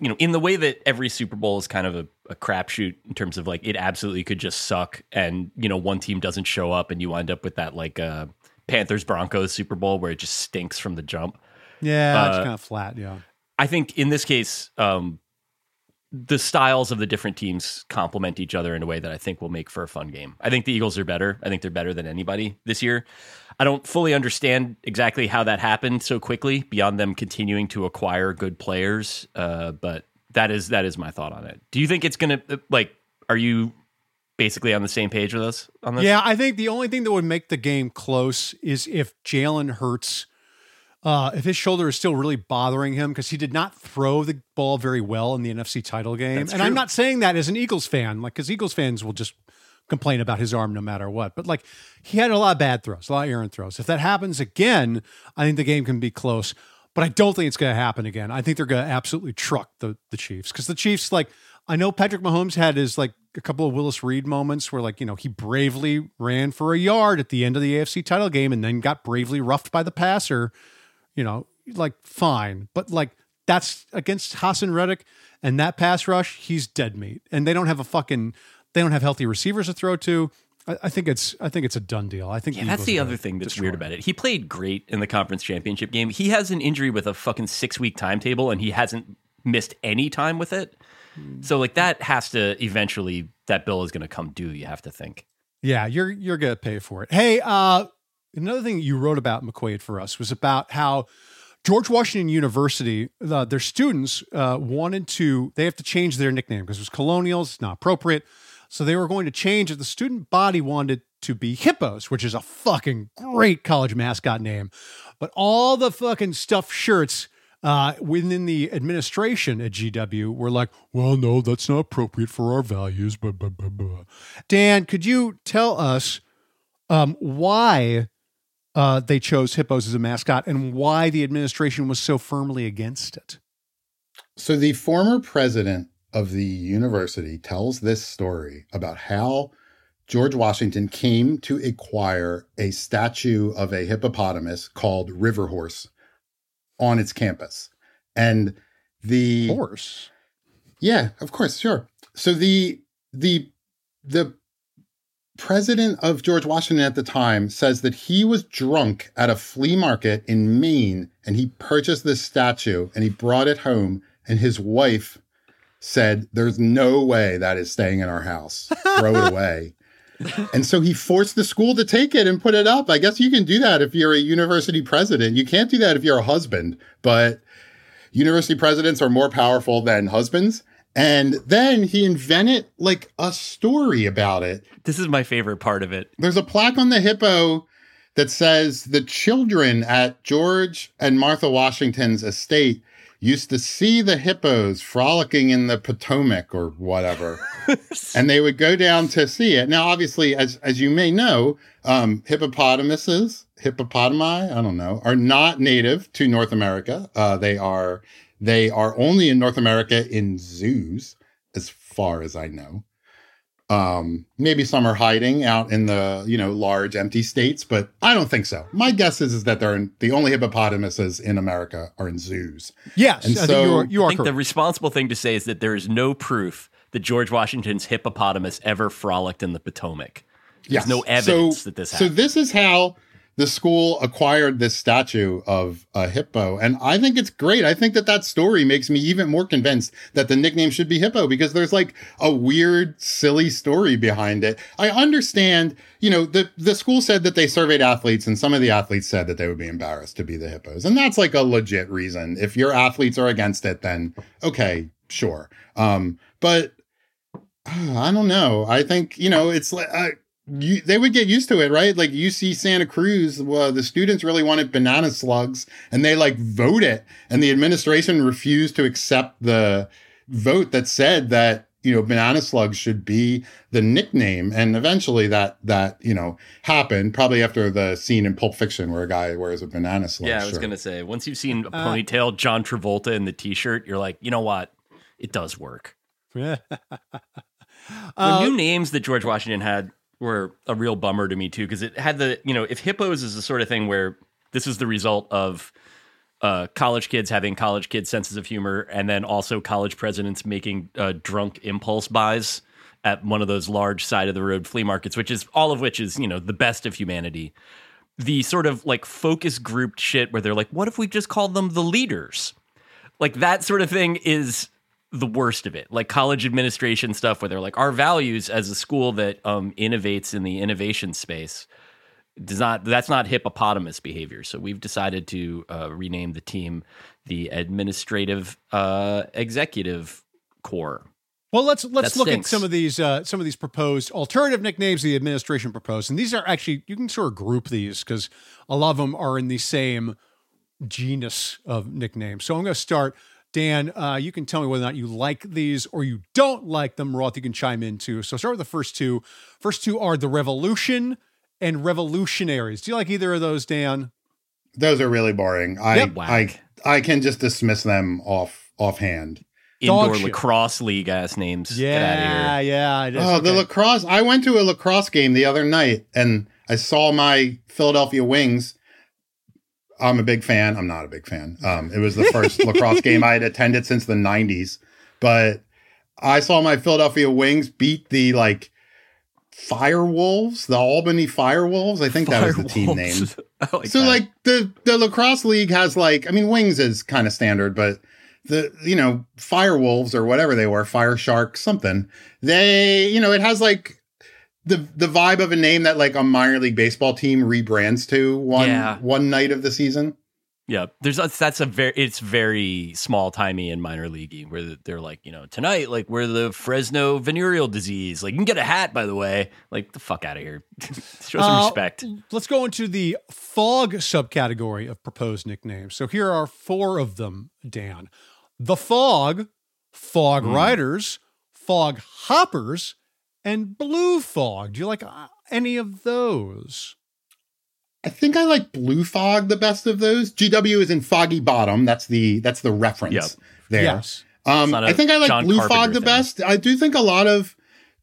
you know in the way that every Super Bowl is kind of a, a crapshoot in terms of like it absolutely could just suck, and you know one team doesn't show up, and you wind up with that like uh, Panthers Broncos Super Bowl where it just stinks from the jump.
Yeah, it's
Uh,
kind of flat. Yeah.
I think in this case, um, the styles of the different teams complement each other in a way that I think will make for a fun game. I think the Eagles are better. I think they're better than anybody this year. I don't fully understand exactly how that happened so quickly beyond them continuing to acquire good players, uh, but that is that is my thought on it. Do you think it's gonna like? Are you basically on the same page with us on this?
Yeah, I think the only thing that would make the game close is if Jalen Hurts, uh, if his shoulder is still really bothering him because he did not throw the ball very well in the NFC title game.
That's
and I'm not saying that as an Eagles fan, like because Eagles fans will just complain about his arm no matter what. But like he had a lot of bad throws, a lot of errant throws. If that happens again, I think the game can be close. But I don't think it's going to happen again. I think they're going to absolutely truck the the Chiefs because the Chiefs, like, I know Patrick Mahomes had his like a couple of Willis Reed moments where, like, you know, he bravely ran for a yard at the end of the AFC title game and then got bravely roughed by the passer. You know, like fine, but like that's against Haason Reddick and that pass rush, he's dead meat, and they don't have a fucking they don't have healthy receivers to throw to. I, I think it's I think it's a done deal. I think
Yeah,
the
that's the other thing that's
destroy
weird about it. He played great in the conference championship game. He has an injury with a fucking six week timetable, and he hasn't missed any time with it. So like that has to eventually that bill is going to come due. You have to think.
Yeah, you're you're gonna pay for it. Hey, uh, another thing you wrote about McQuade for us was about how George Washington University, uh, their students uh, wanted to they have to change their nickname because it was colonials, it's not appropriate. So they were going to change it. The student body wanted to be hippos, which is a fucking great college mascot name. But all the fucking stuffed shirts uh, within the administration at GW were like, well, no, that's not appropriate for our values. Blah, blah, blah. Dan, could you tell us um, why uh, they chose hippos as a mascot and why the administration was so firmly against it?
So the former president of the university tells this story about how George Washington came to acquire a statue of a hippopotamus called River Horse on its campus. And the
Horse.
Yeah, of course, sure. So the the the president of George Washington at the time says that he was drunk at a flea market in Maine and he purchased this statue and he brought it home and his wife said there's no way that is staying in our house. Throw it away. And so he forced the school to take it and put it up. I guess you can do that if you're a university president. You can't do that if you're a husband, but university presidents are more powerful than husbands. And then he invented like a story about it.
This is my favorite part of it.
There's a plaque on the hippo that says the children at George and Martha Washington's estate used to see the hippos frolicking in the Potomac or whatever. and they would go down to see it. Now, obviously, as as you may know, um, hippopotamuses, hippopotami, I don't know, are not native to North America. Uh, they are they are only in North America in zoos, as far as I know. Um, maybe some are hiding out in the you know large empty states, but I don't think so. My guess is, is that they're in, the only hippopotamuses in America are in zoos.
Yes,
And
I think
so-
you are, you
I
are
think the responsible thing to say is that there is no proof that George Washington's hippopotamus ever frolicked in the Potomac. There's no evidence
So-
that this happened.
So this is how the school acquired this statue of a hippo. And I think it's great. I think that that story makes me even more convinced that the nickname should be hippo because there's like a weird, silly story behind it. I understand, you know, the, the school said that they surveyed athletes and some of the athletes said that they would be embarrassed to be the hippos. And that's like a legit reason. If your athletes are against it, then okay, sure. Um, but I don't know. I think, you know, it's like, uh, you, they would get used to it, right? Like UC Santa Cruz, well, the students really wanted banana slugs and they like vote it. And the administration refused to accept the vote that said that, you know, banana slugs should be the nickname. And eventually that, that, you know, happened probably after the scene in Pulp Fiction where a guy wears a banana slug.
Yeah, I was
shirt.
going to say, once you've seen a ponytail John Travolta in the t shirt, you're like, you know what? It does work.
Yeah.
The
Uh,
new names that George Washington had were a real bummer to me too, because it had the you know if hippos is the sort of thing where this is the result of uh, college kids having college kids senses of humor, and then also college presidents making uh, drunk impulse buys at one of those large side of the road flea markets, which is all of which is you know the best of humanity. The sort of like focus grouped shit where they're like, what if we just called them the leaders? Like that sort of thing is the worst of it. Like college administration stuff where they're like, our values as a school that um, innovates in the innovation space does not that's not hippopotamus behavior. So we've decided to uh, rename the team the administrative uh, executive core.
Well, let's let's
That
look
stinks.
at some of these uh, some of these proposed alternative nicknames the administration proposed, and these are actually you can sort of group these because a lot of them are in the same genus of nicknames. So I'm going to start. Dan, uh, you can tell me whether or not you like these or you don't like them. Roth, you can chime in too. So start with the first two. First two are the Revolution and Revolutionaries. Do you like either of those, Dan?
Those are really boring. I,
Yep.
I, I can just dismiss them off offhand.
Dog
Indoor
shit.
lacrosse league ass names. Get
Yeah,
out of here.
yeah. it is.
Oh, the lacrosse. I went to a lacrosse game the other night and I saw my Philadelphia Wings. I'm a big fan. I'm not a big fan. Um, it was the first lacrosse game I had attended since the 90s, but I saw my Philadelphia Wings beat the like Firewolves, the Albany Firewolves. I think that was the team name.
Like
so
that.
like the the lacrosse league has like I mean wings is kind of standard, but the you know fire wolves or whatever they were, fire shark something. They you know it has like the the vibe of a name that like a minor league baseball team rebrands to one
Yeah.
one night of the season.
Yeah, there's a, that's a very it's very small timey and minor leaguey where they're like you know tonight like we're the Fresno venereal disease like you can get a hat by the way like the fuck out of here show some
Uh,
respect
Let's go into the fog subcategory of proposed nicknames. So here are four of them, Dan. The Fog, Fog
Hmm.
Riders, Fog Hoppers, and Blue Fog. Do you like uh, any of those?
I think I like Blue Fog the best of those. GW is in Foggy Bottom. That's the that's the reference
Yep.
there.
Yes.
Um,
not a
I think I like
John
Blue
Carpenter
Fog the
thing.
best. I do think a lot of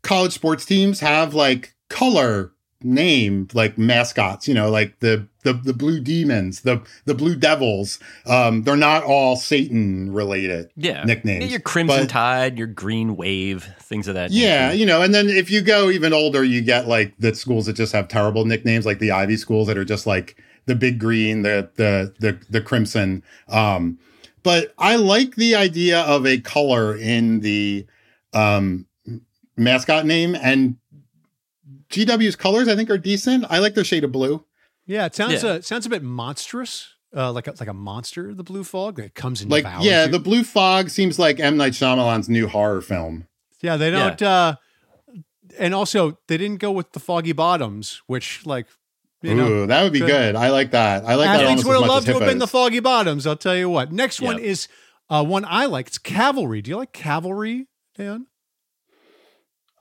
college sports teams have like color name like mascots. You know, like the the the Blue Demons, the the Blue Devils. Um, they're not all Satan related.
yeah
nicknames,
Yeah, your Crimson
but-
Tide your Green Wave things of that
Yeah,
nature.
you know, and then if you go even older, you get like the schools that just have terrible nicknames, like the Ivy schools that are just like the big green, the the the the crimson. Um, but I like the idea of a color in the um mascot name and GW's colors I think are decent. I like their shade of blue.
Yeah, it sounds
Yeah.
Uh, sounds a bit monstrous, uh, like a, like a monster. The Blue Fog that comes and
Like yeah,
you.
the blue fog seems like M Night Shyamalan's new horror film.
yeah. They don't. Uh, and also, they didn't go with the Foggy Bottoms, which like you know.
Ooh, that would be
good.
good. I like that. I like that
Athletes
almost
would have loved to have been the. Foggy Bottoms. I'll tell you what. Next one is uh, one I like. It's Cavalry. Do you like Cavalry, Dan?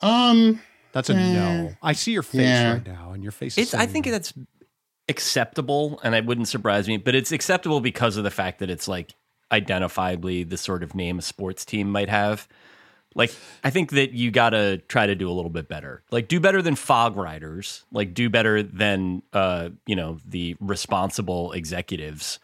Um,
That's a
Eh,
no. I see your face
yeah.
right now, and your face is.
It's. I think that's acceptable, and it wouldn't surprise me. But it's acceptable because of the fact that it's like identifiably the sort of name a sports team might have. Like, I think that you got to try to do a little bit better. Like, do better than Fog Riders. Like, do better than uh, you know the responsible executives.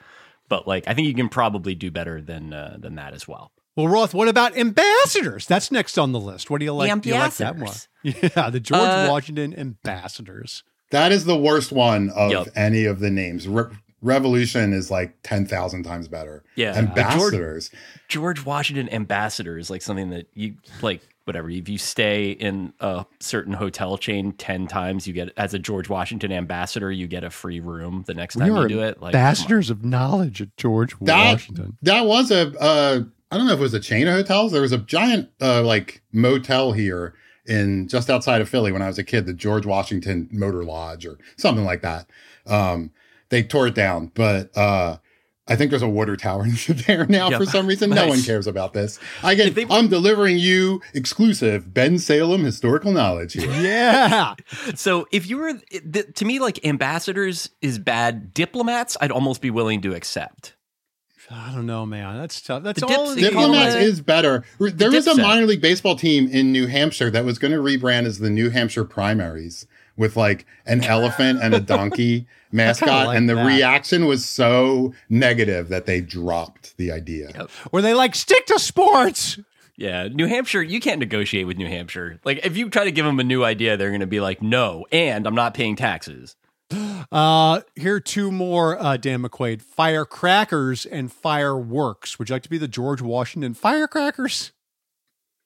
But like, I think you can probably do better than uh, than that as well.
Well, Roth, what about ambassadors? That's next on the list. What do you like?
The
Do you like that one?
ambassadors.
Yeah, the George
Uh,
Washington ambassadors.
That is the worst one of
Yep.
any of the names. Re- Revolution is like 10,000 times better.
Yeah.
Ambassadors.
George Washington ambassador is like something that you like whatever if you stay in a certain hotel chain 10 times you get as a George Washington ambassador you get a free room the next
We
time you do it like
ambassadors of knowledge at George
That-
Washington.
That was a, uh, I don't know if it was a chain of hotels. There was a giant, uh, like motel here in just outside of Philly when I was a kid, the George Washington Motor Lodge or something like that. Um, they tore it down, but, uh, I think there's a water tower there now
Yep.
for some reason. No one cares about this. I get,
they-
I'm delivering you exclusive Bensalem historical knowledge here.
Yeah.
so if you were to me like ambassadors is bad diplomats I'd almost be willing to accept
I don't know, man. That's tough. That's
The
all.
dips-
Diplomats
Diplomats-
is better. There was a
dipset.
minor league baseball team in New Hampshire that was going to rebrand as the New Hampshire Primaries with like an elephant and a donkey mascot,
like
and the
that.
reaction was so negative that they dropped the idea.
Yep.
where they like stick to sports.
yeah New Hampshire you can't negotiate with New Hampshire like if you try to give them a new idea they're going to be like no and I'm not paying taxes
Uh, here are two more, uh, Dan McQuade. Firecrackers and fireworks. Would you like to be the George Washington firecrackers?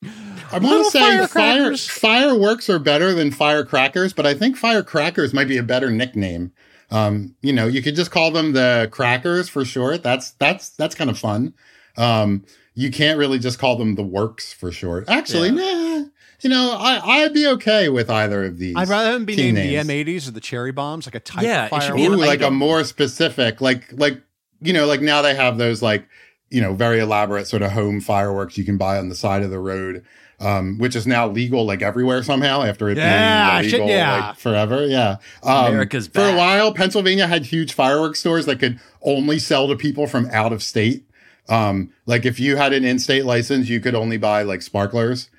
I want
Little
to say fire, fireworks are better than firecrackers, but I think firecrackers might be a better nickname. Um, you know, you could just call them the crackers for short. That's that's that's kind of fun. Um, you can't really just call them the works for short. Actually, nah. You know, I I'd be okay with either of these.
I'd rather them be named
names.
the M80s or the cherry bombs, like a type
Yeah,
of
it should an
Ooh, like a more specific, like like you know, like now they have those like you know very elaborate sort of home fireworks you can buy on the side of the road, um, which is now legal like everywhere somehow after it
Yeah,
being
shit,
illegal
yeah.
like forever. Yeah, um,
America's
for a while. Pennsylvania had huge fireworks stores that could only sell to people from out of state. Um, like if you had an in-state license, you could only buy like sparklers.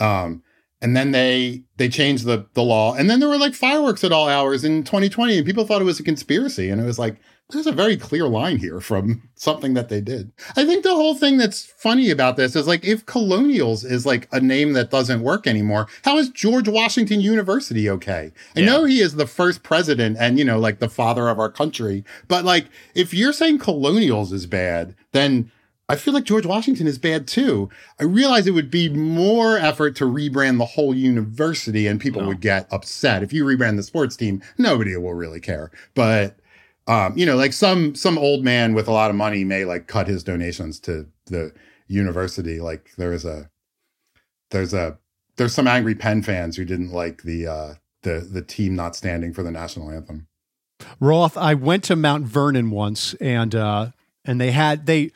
Um, and then they they changed the the law, and then there were like fireworks at all hours in 2020, and people thought it was a conspiracy, and it was like there's a very clear line here from something that they did. I think the whole thing that's funny about this is like if Colonials is like a name that doesn't work anymore, how is George Washington University okay? I
Yeah.
know he is the first president and you know like the father of our country, but like if you're saying Colonials is bad, then I feel like George Washington is bad too. I realize it would be more effort to rebrand the whole university and people
No.
would get upset. If you rebrand the sports team, nobody will really care. But um, you know, like some some old man with a lot of money may like cut his donations to the university. Like there's a there's a there's some angry Penn fans who didn't like the uh the the team not standing for the national anthem.
Roth, I went to Mount Vernon once, and uh, and they had they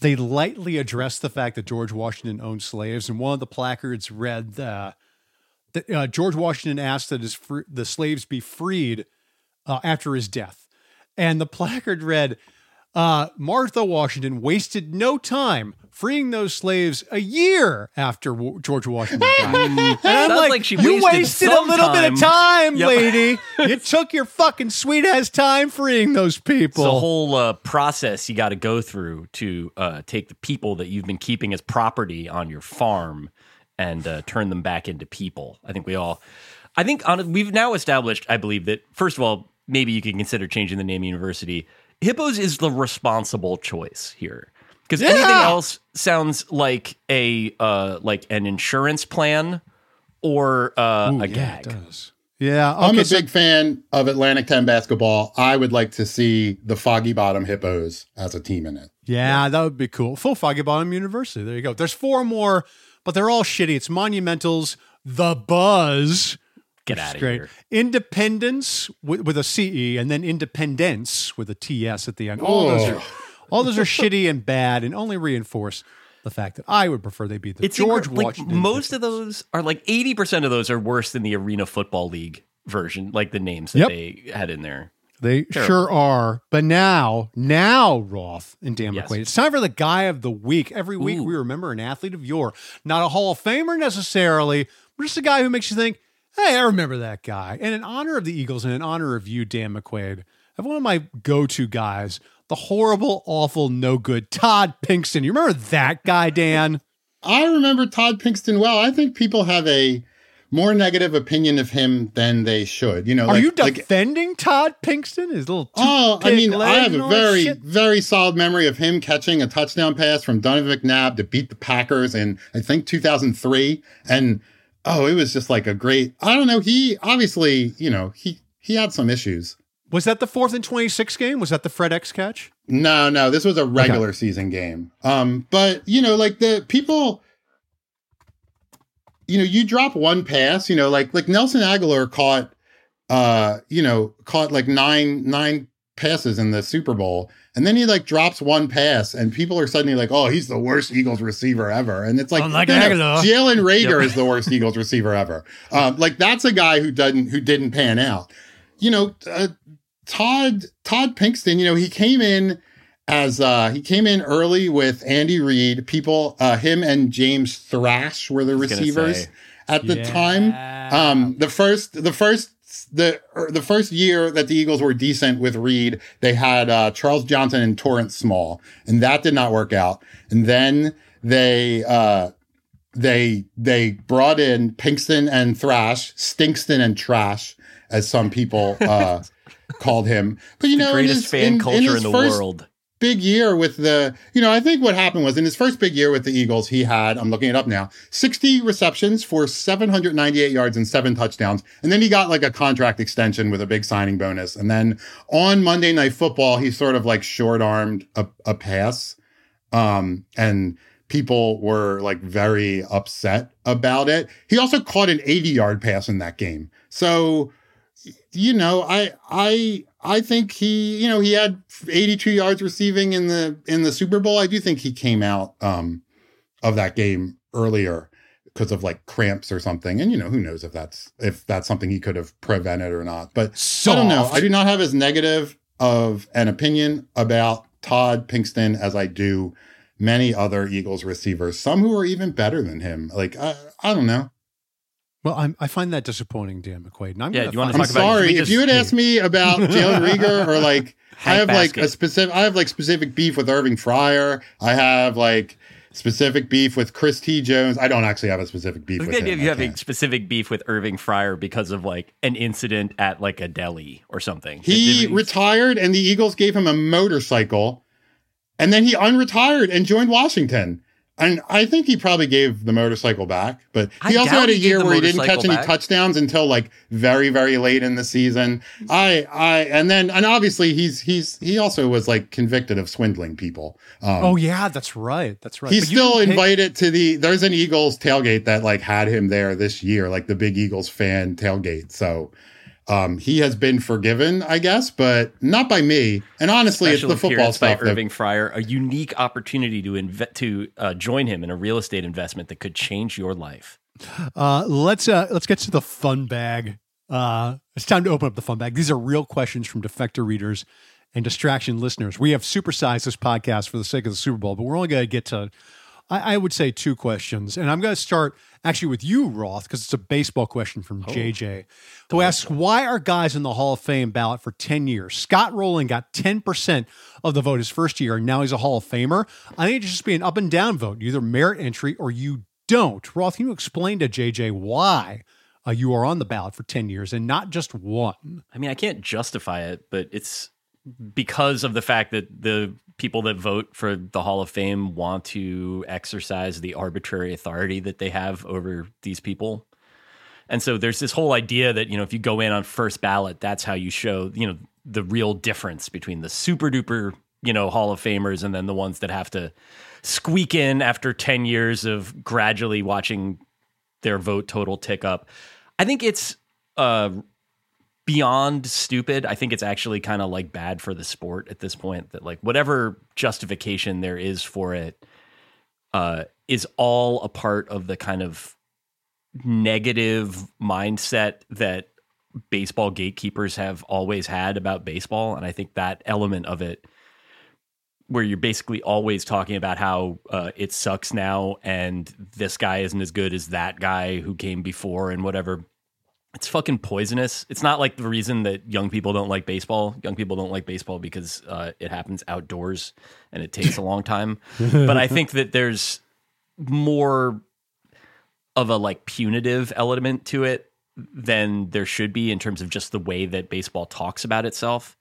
they lightly addressed the fact that George Washington owned slaves, and one of the placards read uh, that uh, George Washington asked that his fr- the slaves be freed uh, after his death, and the placard read. Uh, Martha Washington wasted no time freeing those slaves a year after w- George Washington died. And I'm
Sounds
like,
like she
you
wasted
wasted a little bit of time,
Yep.
lady. you took your fucking sweet ass time freeing those people.
It's a whole uh, process you got to go through to uh, take the people that you've been keeping as property on your farm and uh, turn them back into people. I think we all, I think on, we've now established, I believe that first of all, maybe you can consider changing the name university. Hippos is the responsible choice here because anything else sounds like a uh, like an insurance plan or uh,
Ooh,
a
yeah,
gag.
it does. Yeah.
I'm
Okay.
a
so-
big fan of Atlantic 10 basketball. I would like to see the Foggy Bottom Hippos as a team in it.
yeah, that would be cool. Full Foggy Bottom University. There you go. There's four more, but they're all shitty. It's Monumentals, The Buzz.
Get out of
great.
here.
Independence with, with a CE, and then Independence with a TS at the end. All those are all those are shitty and bad, and only reinforce the fact that I would prefer they be the
It's
George
incre- like,
Washington.
most of those are like 80% of those are worse than the Arena Football League version, like the names that
Yep.
they had in there.
They
Terrible.
sure are. But now, now, Roth and Dan
Yes.
McQuade, it's time for the guy of the week. Every week
Ooh.
we remember an athlete of yore, not a Hall of Famer necessarily, but just a guy who makes you think, hey, I remember that guy. And in honor of the Eagles and in honor of you, Dan McQuade, I have one of my go-to guys, the horrible, awful, no good Todd Pinkston. You remember that guy, Dan?
I remember Todd Pinkston well. I think people have a more negative opinion of him than they should. You know,
Are
like-
you
like-
defending Todd Pinkston? His little
Oh, I mean, I have a very,
shit?
very solid memory of him catching a touchdown pass from Donovan McNabb to beat the Packers in, I think, 2003. And, oh, it was just like a great, I don't know. He obviously, you know, he, he had some issues.
Was that the fourth and twenty six game? Was that the FredEx catch?
No, no, this was a regular season game. Um, but you know, like the people, you know, you drop one pass, you know, like like Nelson Agholor caught, uh, you know, caught like nine nine passes in the Super Bowl, and then he like drops one pass, and people are suddenly like, oh, he's the worst Eagles receiver ever, and it's like,
Unlike
no, no, Jalen Reagor is the worst Eagles receiver ever. Um, like that's a guy who doesn't who didn't pan out. You know, uh, Todd Todd Pinkston, you know, he came in as uh he came in early with Andy Reid. People uh him and James Thrash were the receivers at the
Yeah.
time. Um the first the first the er, the first year that the Eagles were decent with Reid, they had uh Charles Johnson and Torrance Small, and that did not work out. And then they uh they they brought in Pinkston and Thrash, Stinkston and Trash, as some people uh called him. But you know,
the
in
greatest
his-
fan
in-
culture
in,
in, the
first
world.
Big year with the, you know, I think what happened was in his first big year with the Eagles, he had, I'm looking it up now, 60 receptions for 798 yards and seven touchdowns. And then he got like a contract extension with a big signing bonus. And then on Monday Night Football, he sort of like short armed a, a pass. Um, and people were like very upset about it. He also caught an 80 yard pass in that game. So, you know, I I I think he, you know, he had 82 yards receiving in the in the Super Bowl. I do think he came out um of that game earlier because of like cramps or something. And you know, who knows if that's if that's something he could have prevented or not. But I don't know. I do not have as negative of an opinion about Todd Pinkston as I do many other Eagles receivers, some who are even better than him. Like I, I don't know.
Well, I'm, I find that disappointing, Dan McQuade. And I'm
Yeah, you wanna
find-
I'm
about-
sorry
we
if
just-
you had asked me about Jalen Reagor or like I
Hank
have like a specific I have like specific beef with Irving Fryar. I have like specific beef with Chris T. Jones. I don't actually have a specific beef
The
with
idea
him.
of you
I
having
can't.
specific beef with Irving Fryar because of like an incident at like a deli or something.
He
Did-
retired and the Eagles gave him a motorcycle and then he unretired and joined Washington. And I think he probably gave the motorcycle back, but he
I
also had a year where he didn't catch any touchdowns until like very, very late in the season. I, I, and then, and obviously he's, he's, he also was like convicted of swindling people. Um,
Oh yeah, that's right. That's right.
He's still invited to the. There's an Eagles tailgate that like had him there this year, like the big Eagles fan tailgate. So um, he has been forgiven, I guess, but not by me. And honestly,
special
it's the football
appearance by
stuff. that-
Irving Fryar, a unique opportunity to inve- to uh, join him in a real estate investment that could change your life.
Uh, let's uh, let's get to the fun bag. Uh, it's time to open up the fun bag. These are real questions from defector readers and distraction listeners. We have supersized this podcast for the sake of the Super Bowl, but we're only going to get to, I, I would say, two questions. And I'm going to start actually with you, Roth, because it's a baseball question from JJ, who asks, "Why are guys in the Hall of Fame ballot for 10 years? Scott Rolen got 10 percent of the vote his first year, and now he's a Hall of Famer. I think it should just be an up and down vote. You either merit entry or you don't. Roth, can you explain to JJ why uh, you are on the ballot for 10 years and not just one?
I mean, I can't justify it, but it's because of the fact that the people that vote for the Hall of Fame want to exercise the arbitrary authority that they have over these people. And so there's this whole idea that, you know, if you go in on first ballot, that's how you show, you know, the real difference between the super duper, you know, Hall of Famers and then the ones that have to squeak in after 10 years of gradually watching their vote total tick up. I think it's uh beyond stupid. I think it's actually kind of like bad for the sport at this point that like whatever justification there is for it uh is all a part of the kind of negative mindset that baseball gatekeepers have always had about baseball and I think that element of it where you're basically always talking about how uh, it sucks now and this guy isn't as good as that guy who came before and whatever it's fucking poisonous. It's not like the reason that young people don't like baseball. Young people don't like baseball because uh, it happens outdoors and it takes a long time. but I think that there's more of a like punitive element to it than there should be in terms of just the way that baseball talks about itself.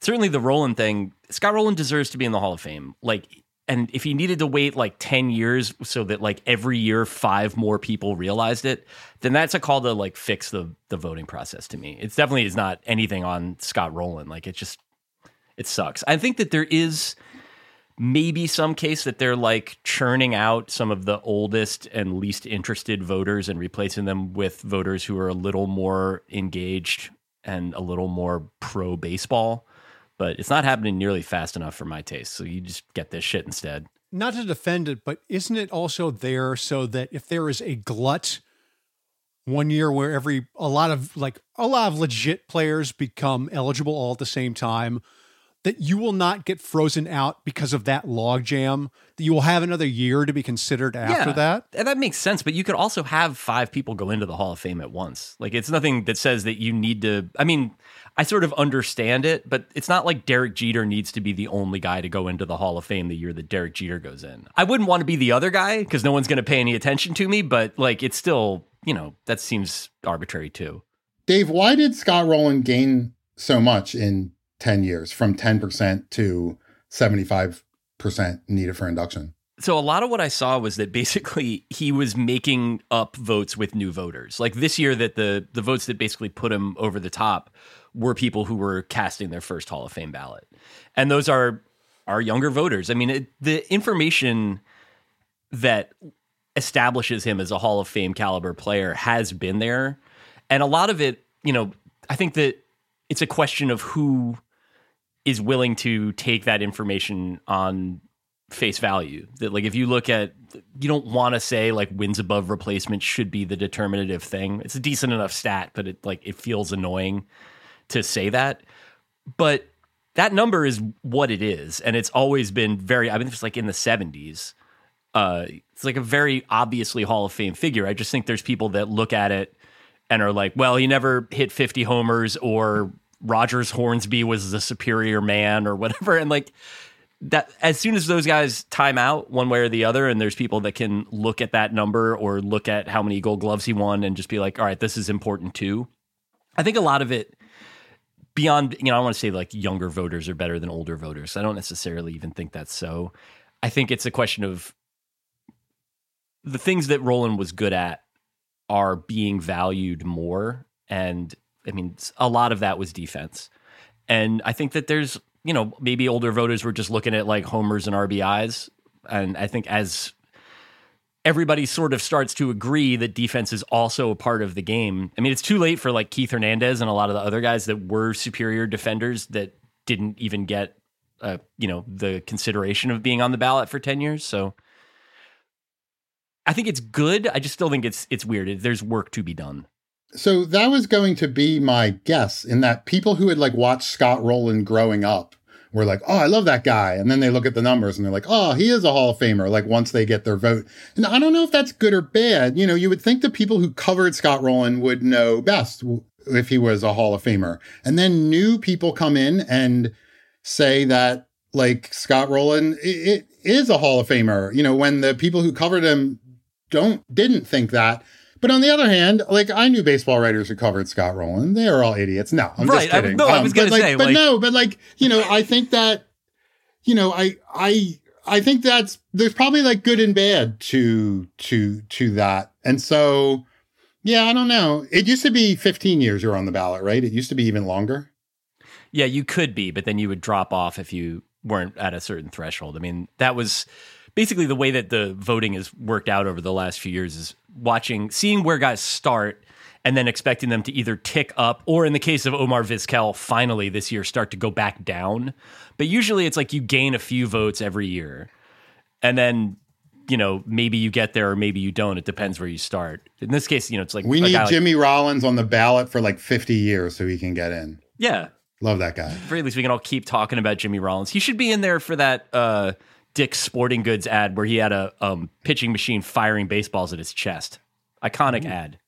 Certainly the Rolen thing, Scott Rolen deserves to be in the Hall of Fame. Like and if he needed to wait like 10 years so that like every year five more people realized it, then that's a call to like fix the the voting process to me. It's definitely is not anything on Scott Rolen. Like it just it sucks. I think that there is maybe some case that they're like churning out some of the oldest and least interested voters and replacing them with voters who are a little more engaged and a little more pro baseball. But it's not happening nearly fast enough for my taste. So you just get this shit instead.
Not to defend it, but isn't it also there so that if there is a glut one year where every a lot of like a lot of legit players become eligible all at the same time, that you will not get frozen out because of that logjam. That you will have another year to be considered after
Yeah,
that.
And that makes sense, but you could also have five people go into the Hall of Fame at once. Like it's nothing that says that you need to I mean, I sort of understand it, but it's not like Derek Jeter needs to be the only guy to go into the Hall of Fame the year that Derek Jeter goes in. I wouldn't want to be the other guy because no one's going to pay any attention to me, but like it's still, you know, that seems arbitrary too.
Dave, why did Scott Rolen gain so much in 10 years from 10% to 75% needed for induction?
So a lot of what I saw was that basically he was making up votes with new voters. Like this year that the the votes that basically put him over the top were people who were casting their first Hall of Fame ballot. And those are are younger voters. I mean, it, the information that establishes him as a Hall of Fame caliber player has been there. And a lot of it, you know, I think that it's a question of who is willing to take that information on face value. That like if you look at you don't want to say like wins above replacement should be the determinative thing. It's a decent enough stat, but it like it feels annoying to say that. But that number is what it is, and it's always been very. I mean, it's like in the seventies. Uh, it's like a very obviously Hall of Fame figure. I just think there's people that look at it and are like, well, he never hit 50 homers, or Rogers Hornsby was the superior man, or whatever. And like that, as soon as those guys time out one way or the other, and there's people that can look at that number or look at how many gold gloves he won and just be like, all right, this is important too. I think a lot of it beyond, you know, I want to say like younger voters are better than older voters. I don't necessarily even think that's so. I think it's a question of the things that Rolen was good at are being valued more. And I mean, a lot of that was defense. And I think that there's, you know, maybe older voters were just looking at like homers and RBIs. And I think as everybody sort of starts to agree that defense is also a part of the game. I mean, it's too late for like Keith Hernandez and a lot of the other guys that were superior defenders that didn't even get, uh, you know, the consideration of being on the ballot for 10 years. So I think it's good. I just still think it's it's weird. There's work to be done.
So that was going to be my guess in that people who had like watched Scott Rolen growing up were like, oh, I love that guy. And then they look at the numbers and they're like, oh, he is a Hall of Famer, like once they get their vote. And I don't know if that's good or bad. You know, you would think the people who covered Scott Rolen would know best if he was a Hall of Famer. And then new people come in and say that like Scott Rolen it is a Hall of Famer. You know, when the people who covered him don't didn't think that. But on the other hand, like I knew baseball writers who covered Scott Rolen. They are all idiots. No, I'm
Right,
just
I-
kidding.
no, I um,
was
gonna
like,
say,
but
like-
no, but like you know, I think that you know, I I I think that's there's probably like good and bad to to to that, and so yeah, I don't know. It used to be 15 years you're on the ballot, right? It used to be even longer.
Yeah, you could be, but then you would drop off if you weren't at a certain threshold. I mean, that was basically the way that the voting has worked out over the last few years is watching, seeing where guys start and then expecting them to either tick up or in the case of Omar Vizquel, finally this year start to go back down. But usually it's like you gain a few votes every year. And then, you know, maybe you get there or maybe you don't. It depends where you start. In this case, you know, it's like
We need
like-
Jimmy Rollins on the ballot for like 50 years so he can get in.
yeah.
Love that guy.
At least we can all keep talking about Jimmy Rollins. He should be in there for that uh, Dick's Sporting Goods ad where he had a um, pitching machine firing baseballs at his chest. Iconic ad.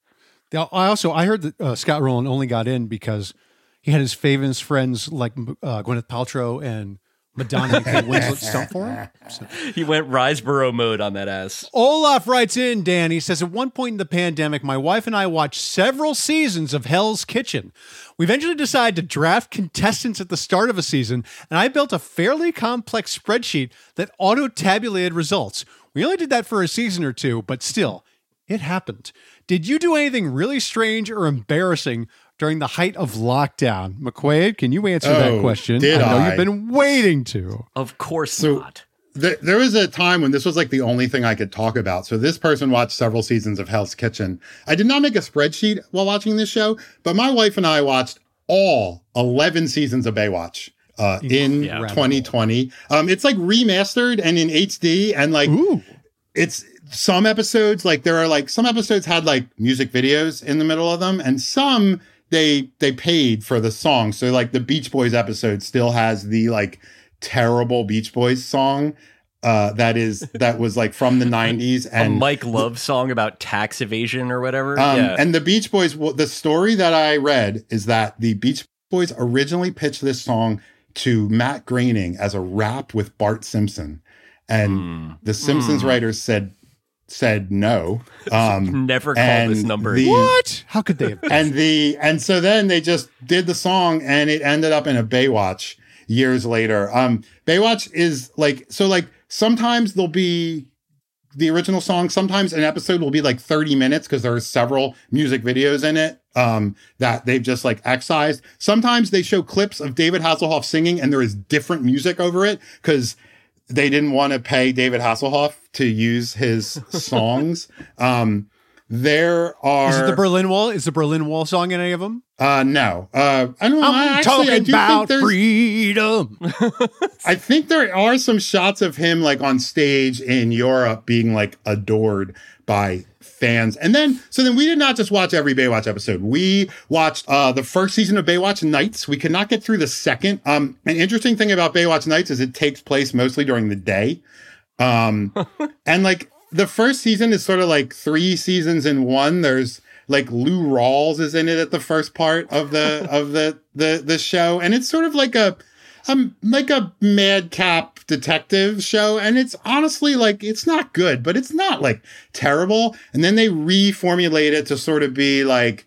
Now, I also I heard that uh, Scott Rolen only got in because he had his famous friends like uh, Gwyneth Paltrow and Madonna and Kate Winslet stump for him. So.
He went Riseborough mode on that ass.
Olaf writes in, Danny says, At one point in the pandemic, my wife and I watched several seasons of Hell's Kitchen. We eventually decided to draft contestants at the start of a season, and I built a fairly complex spreadsheet that auto tabulated results. We only did that for a season or two, but still, it happened. Did you do anything really strange or embarrassing during the height of lockdown? McQuade, can you answer that
Oh,
question?
did
I know
I?
you've been waiting to.
Of course
So-
not.
There, there was a time when this was like the only thing I could talk about. So this person watched several seasons of Hell's Kitchen. I did not make a spreadsheet while watching this show, but my wife and I watched all 11 seasons of Baywatch uh, in
Incredible.
2020. Um, it's like remastered and in HD and like
Ooh.
it's some episodes like there are like some episodes had like music videos in the middle of them and some they they paid for the song so like the beach boys episode still has the like terrible beach boys song uh that is that was like from the 90s and A
Mike Love song about tax evasion or whatever.
um,
yeah.
and the beach boys well, the story that i read is that the beach boys originally pitched this song to matt groening as a rap with bart simpson and
Hmm.
the simpsons
Hmm.
writers said said no um
Never call this number.
the-
What? How could they have?
and the and so then they just did the song and it ended up in a Baywatch years later. Um Baywatch is like so like sometimes there'll be the original song, sometimes an episode will be like 30 minutes because there are several music videos in it um that they've just like excised. Sometimes they show clips of David Hasselhoff singing and there is different music over it because they didn't want to pay David Hasselhoff to use his songs. um there are
Is it the Berlin Wall? Is the Berlin Wall song in any of them?
uh, no. Uh, I don't know. I
I'm
actually, I
talking
do
about
think
freedom.
I think there are some shots of him like on stage in Europe being like adored by fans. And then, so then we did not just watch every Baywatch episode. We watched, uh, the first season of Baywatch Nights. We could not get through the second. Um, an interesting thing about Baywatch Nights is it takes place mostly during the day. Um, and like the first season is sort of like three seasons in one. There's like Lou Rawls is in it at the first part of the of the the the show, and it's sort of like a um like a madcap detective show, and it's honestly like it's not good, but it's not like terrible. And then they reformulate it to sort of be like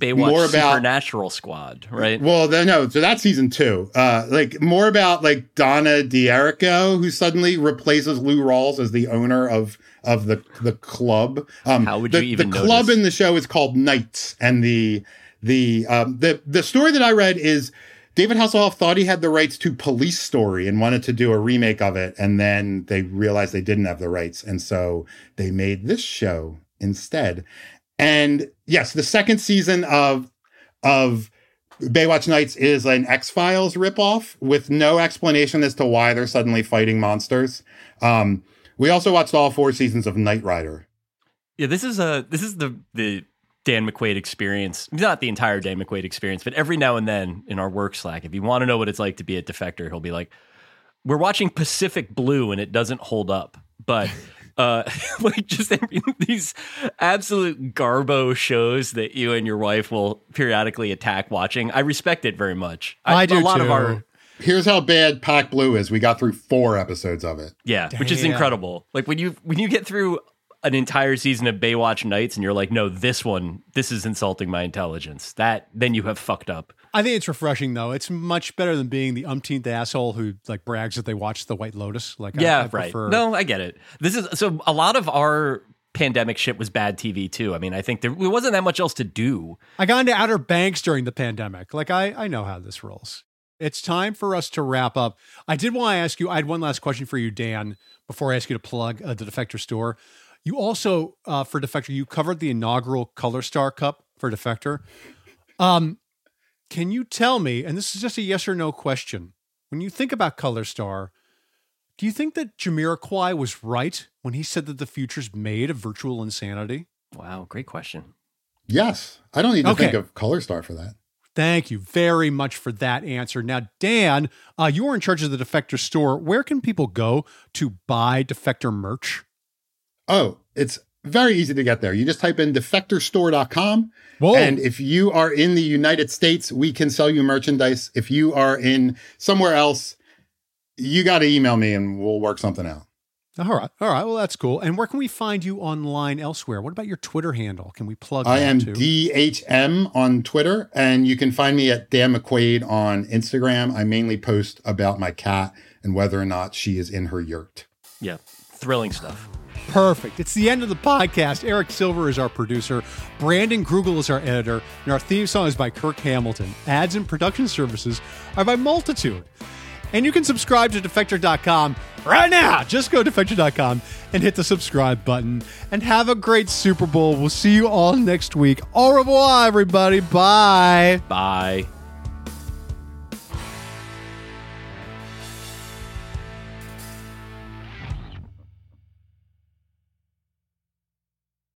Baywatch
more about-
Supernatural Squad, right?
well, then no, so that's season two. Uh, like more about like Donna D'Errico, who suddenly replaces Lou Rawls as the owner of of the the club. Um,
How would
the,
you even
the club in the show is called Knights, and the the um, the the story that I read is. David Hasselhoff thought he had the rights to Police Story and wanted to do a remake of it, and then they realized they didn't have the rights, and so they made this show instead. And yes, the second season of of Baywatch Nights is an X Files ripoff with no explanation as to why they're suddenly fighting monsters. Um, we also watched all four seasons of Knight Rider.
Yeah, this is a this is the the Dan McQuade experience. Not the entire Dan McQuade experience, but every now and then in our work Slack, if you want to know what it's like to be a defector, he'll be like, "We're watching Pacific Blue, and it doesn't hold up." But uh, like just I these absolute garbo shows that you and your wife will periodically attack watching. I respect it very much.
I do
a lot
too.
of our
Here's how bad Pack Blue is. We got through four episodes of it.
Yeah, which is incredible. Like when you when you get through an entire season of Baywatch Nights and you're like, no, this one, this is insulting my intelligence. That then you have fucked up.
I think it's refreshing though. It's much better than being the umpteenth asshole who like brags that they watched The White Lotus. Like,
yeah,
I
right.
prefer-
No, I get it. This is so a lot of our pandemic shit was bad TV too. I mean, I think there, there wasn't that much else to do.
I got into Outer Banks during the pandemic. Like, I I know how this rolls. It's time for us to wrap up. I did want to ask you. I had one last question for you, Dan, before I ask you to plug uh, the Defector store. You also, uh, for Defector, you covered the inaugural Color Star Cup for Defector. Um, can you tell me, and this is just a yes or no question, when you think about Color Star, do you think that Jamiroquai was right when he said that the future's made of virtual insanity?
Wow, great question.
Yes. I don't need to
Okay.
think of Color Star for that.
Thank you very much for that answer. Now, Dan, uh, you are in charge of the Defector store. Where can people go to buy Defector merch?
Oh, it's very easy to get there. You just type in defectorstore.com.
Whoa.
And if you are in the United States, we can sell you merchandise. If you are in somewhere else, you got to email me and we'll work something out.
All right. All right. Well, that's cool. And where can we find you online elsewhere? What about your Twitter handle? Can we plug
I am
too?
DHM on Twitter, and you can find me at Dan McQuade on Instagram. I mainly post about my cat and whether or not she is in her yurt.
Yeah, thrilling stuff.
Perfect. It's the end of the podcast. Eric Silver is our producer. Brandon Grugle is our editor. And our theme song is by Kirk Hamilton. Ads and production services are by Multitude. And you can subscribe to Defector.com right now. Just go to Defector.com and hit the subscribe button. And have a great Super Bowl. We'll see you all next week. Au revoir, everybody. Bye.
Bye.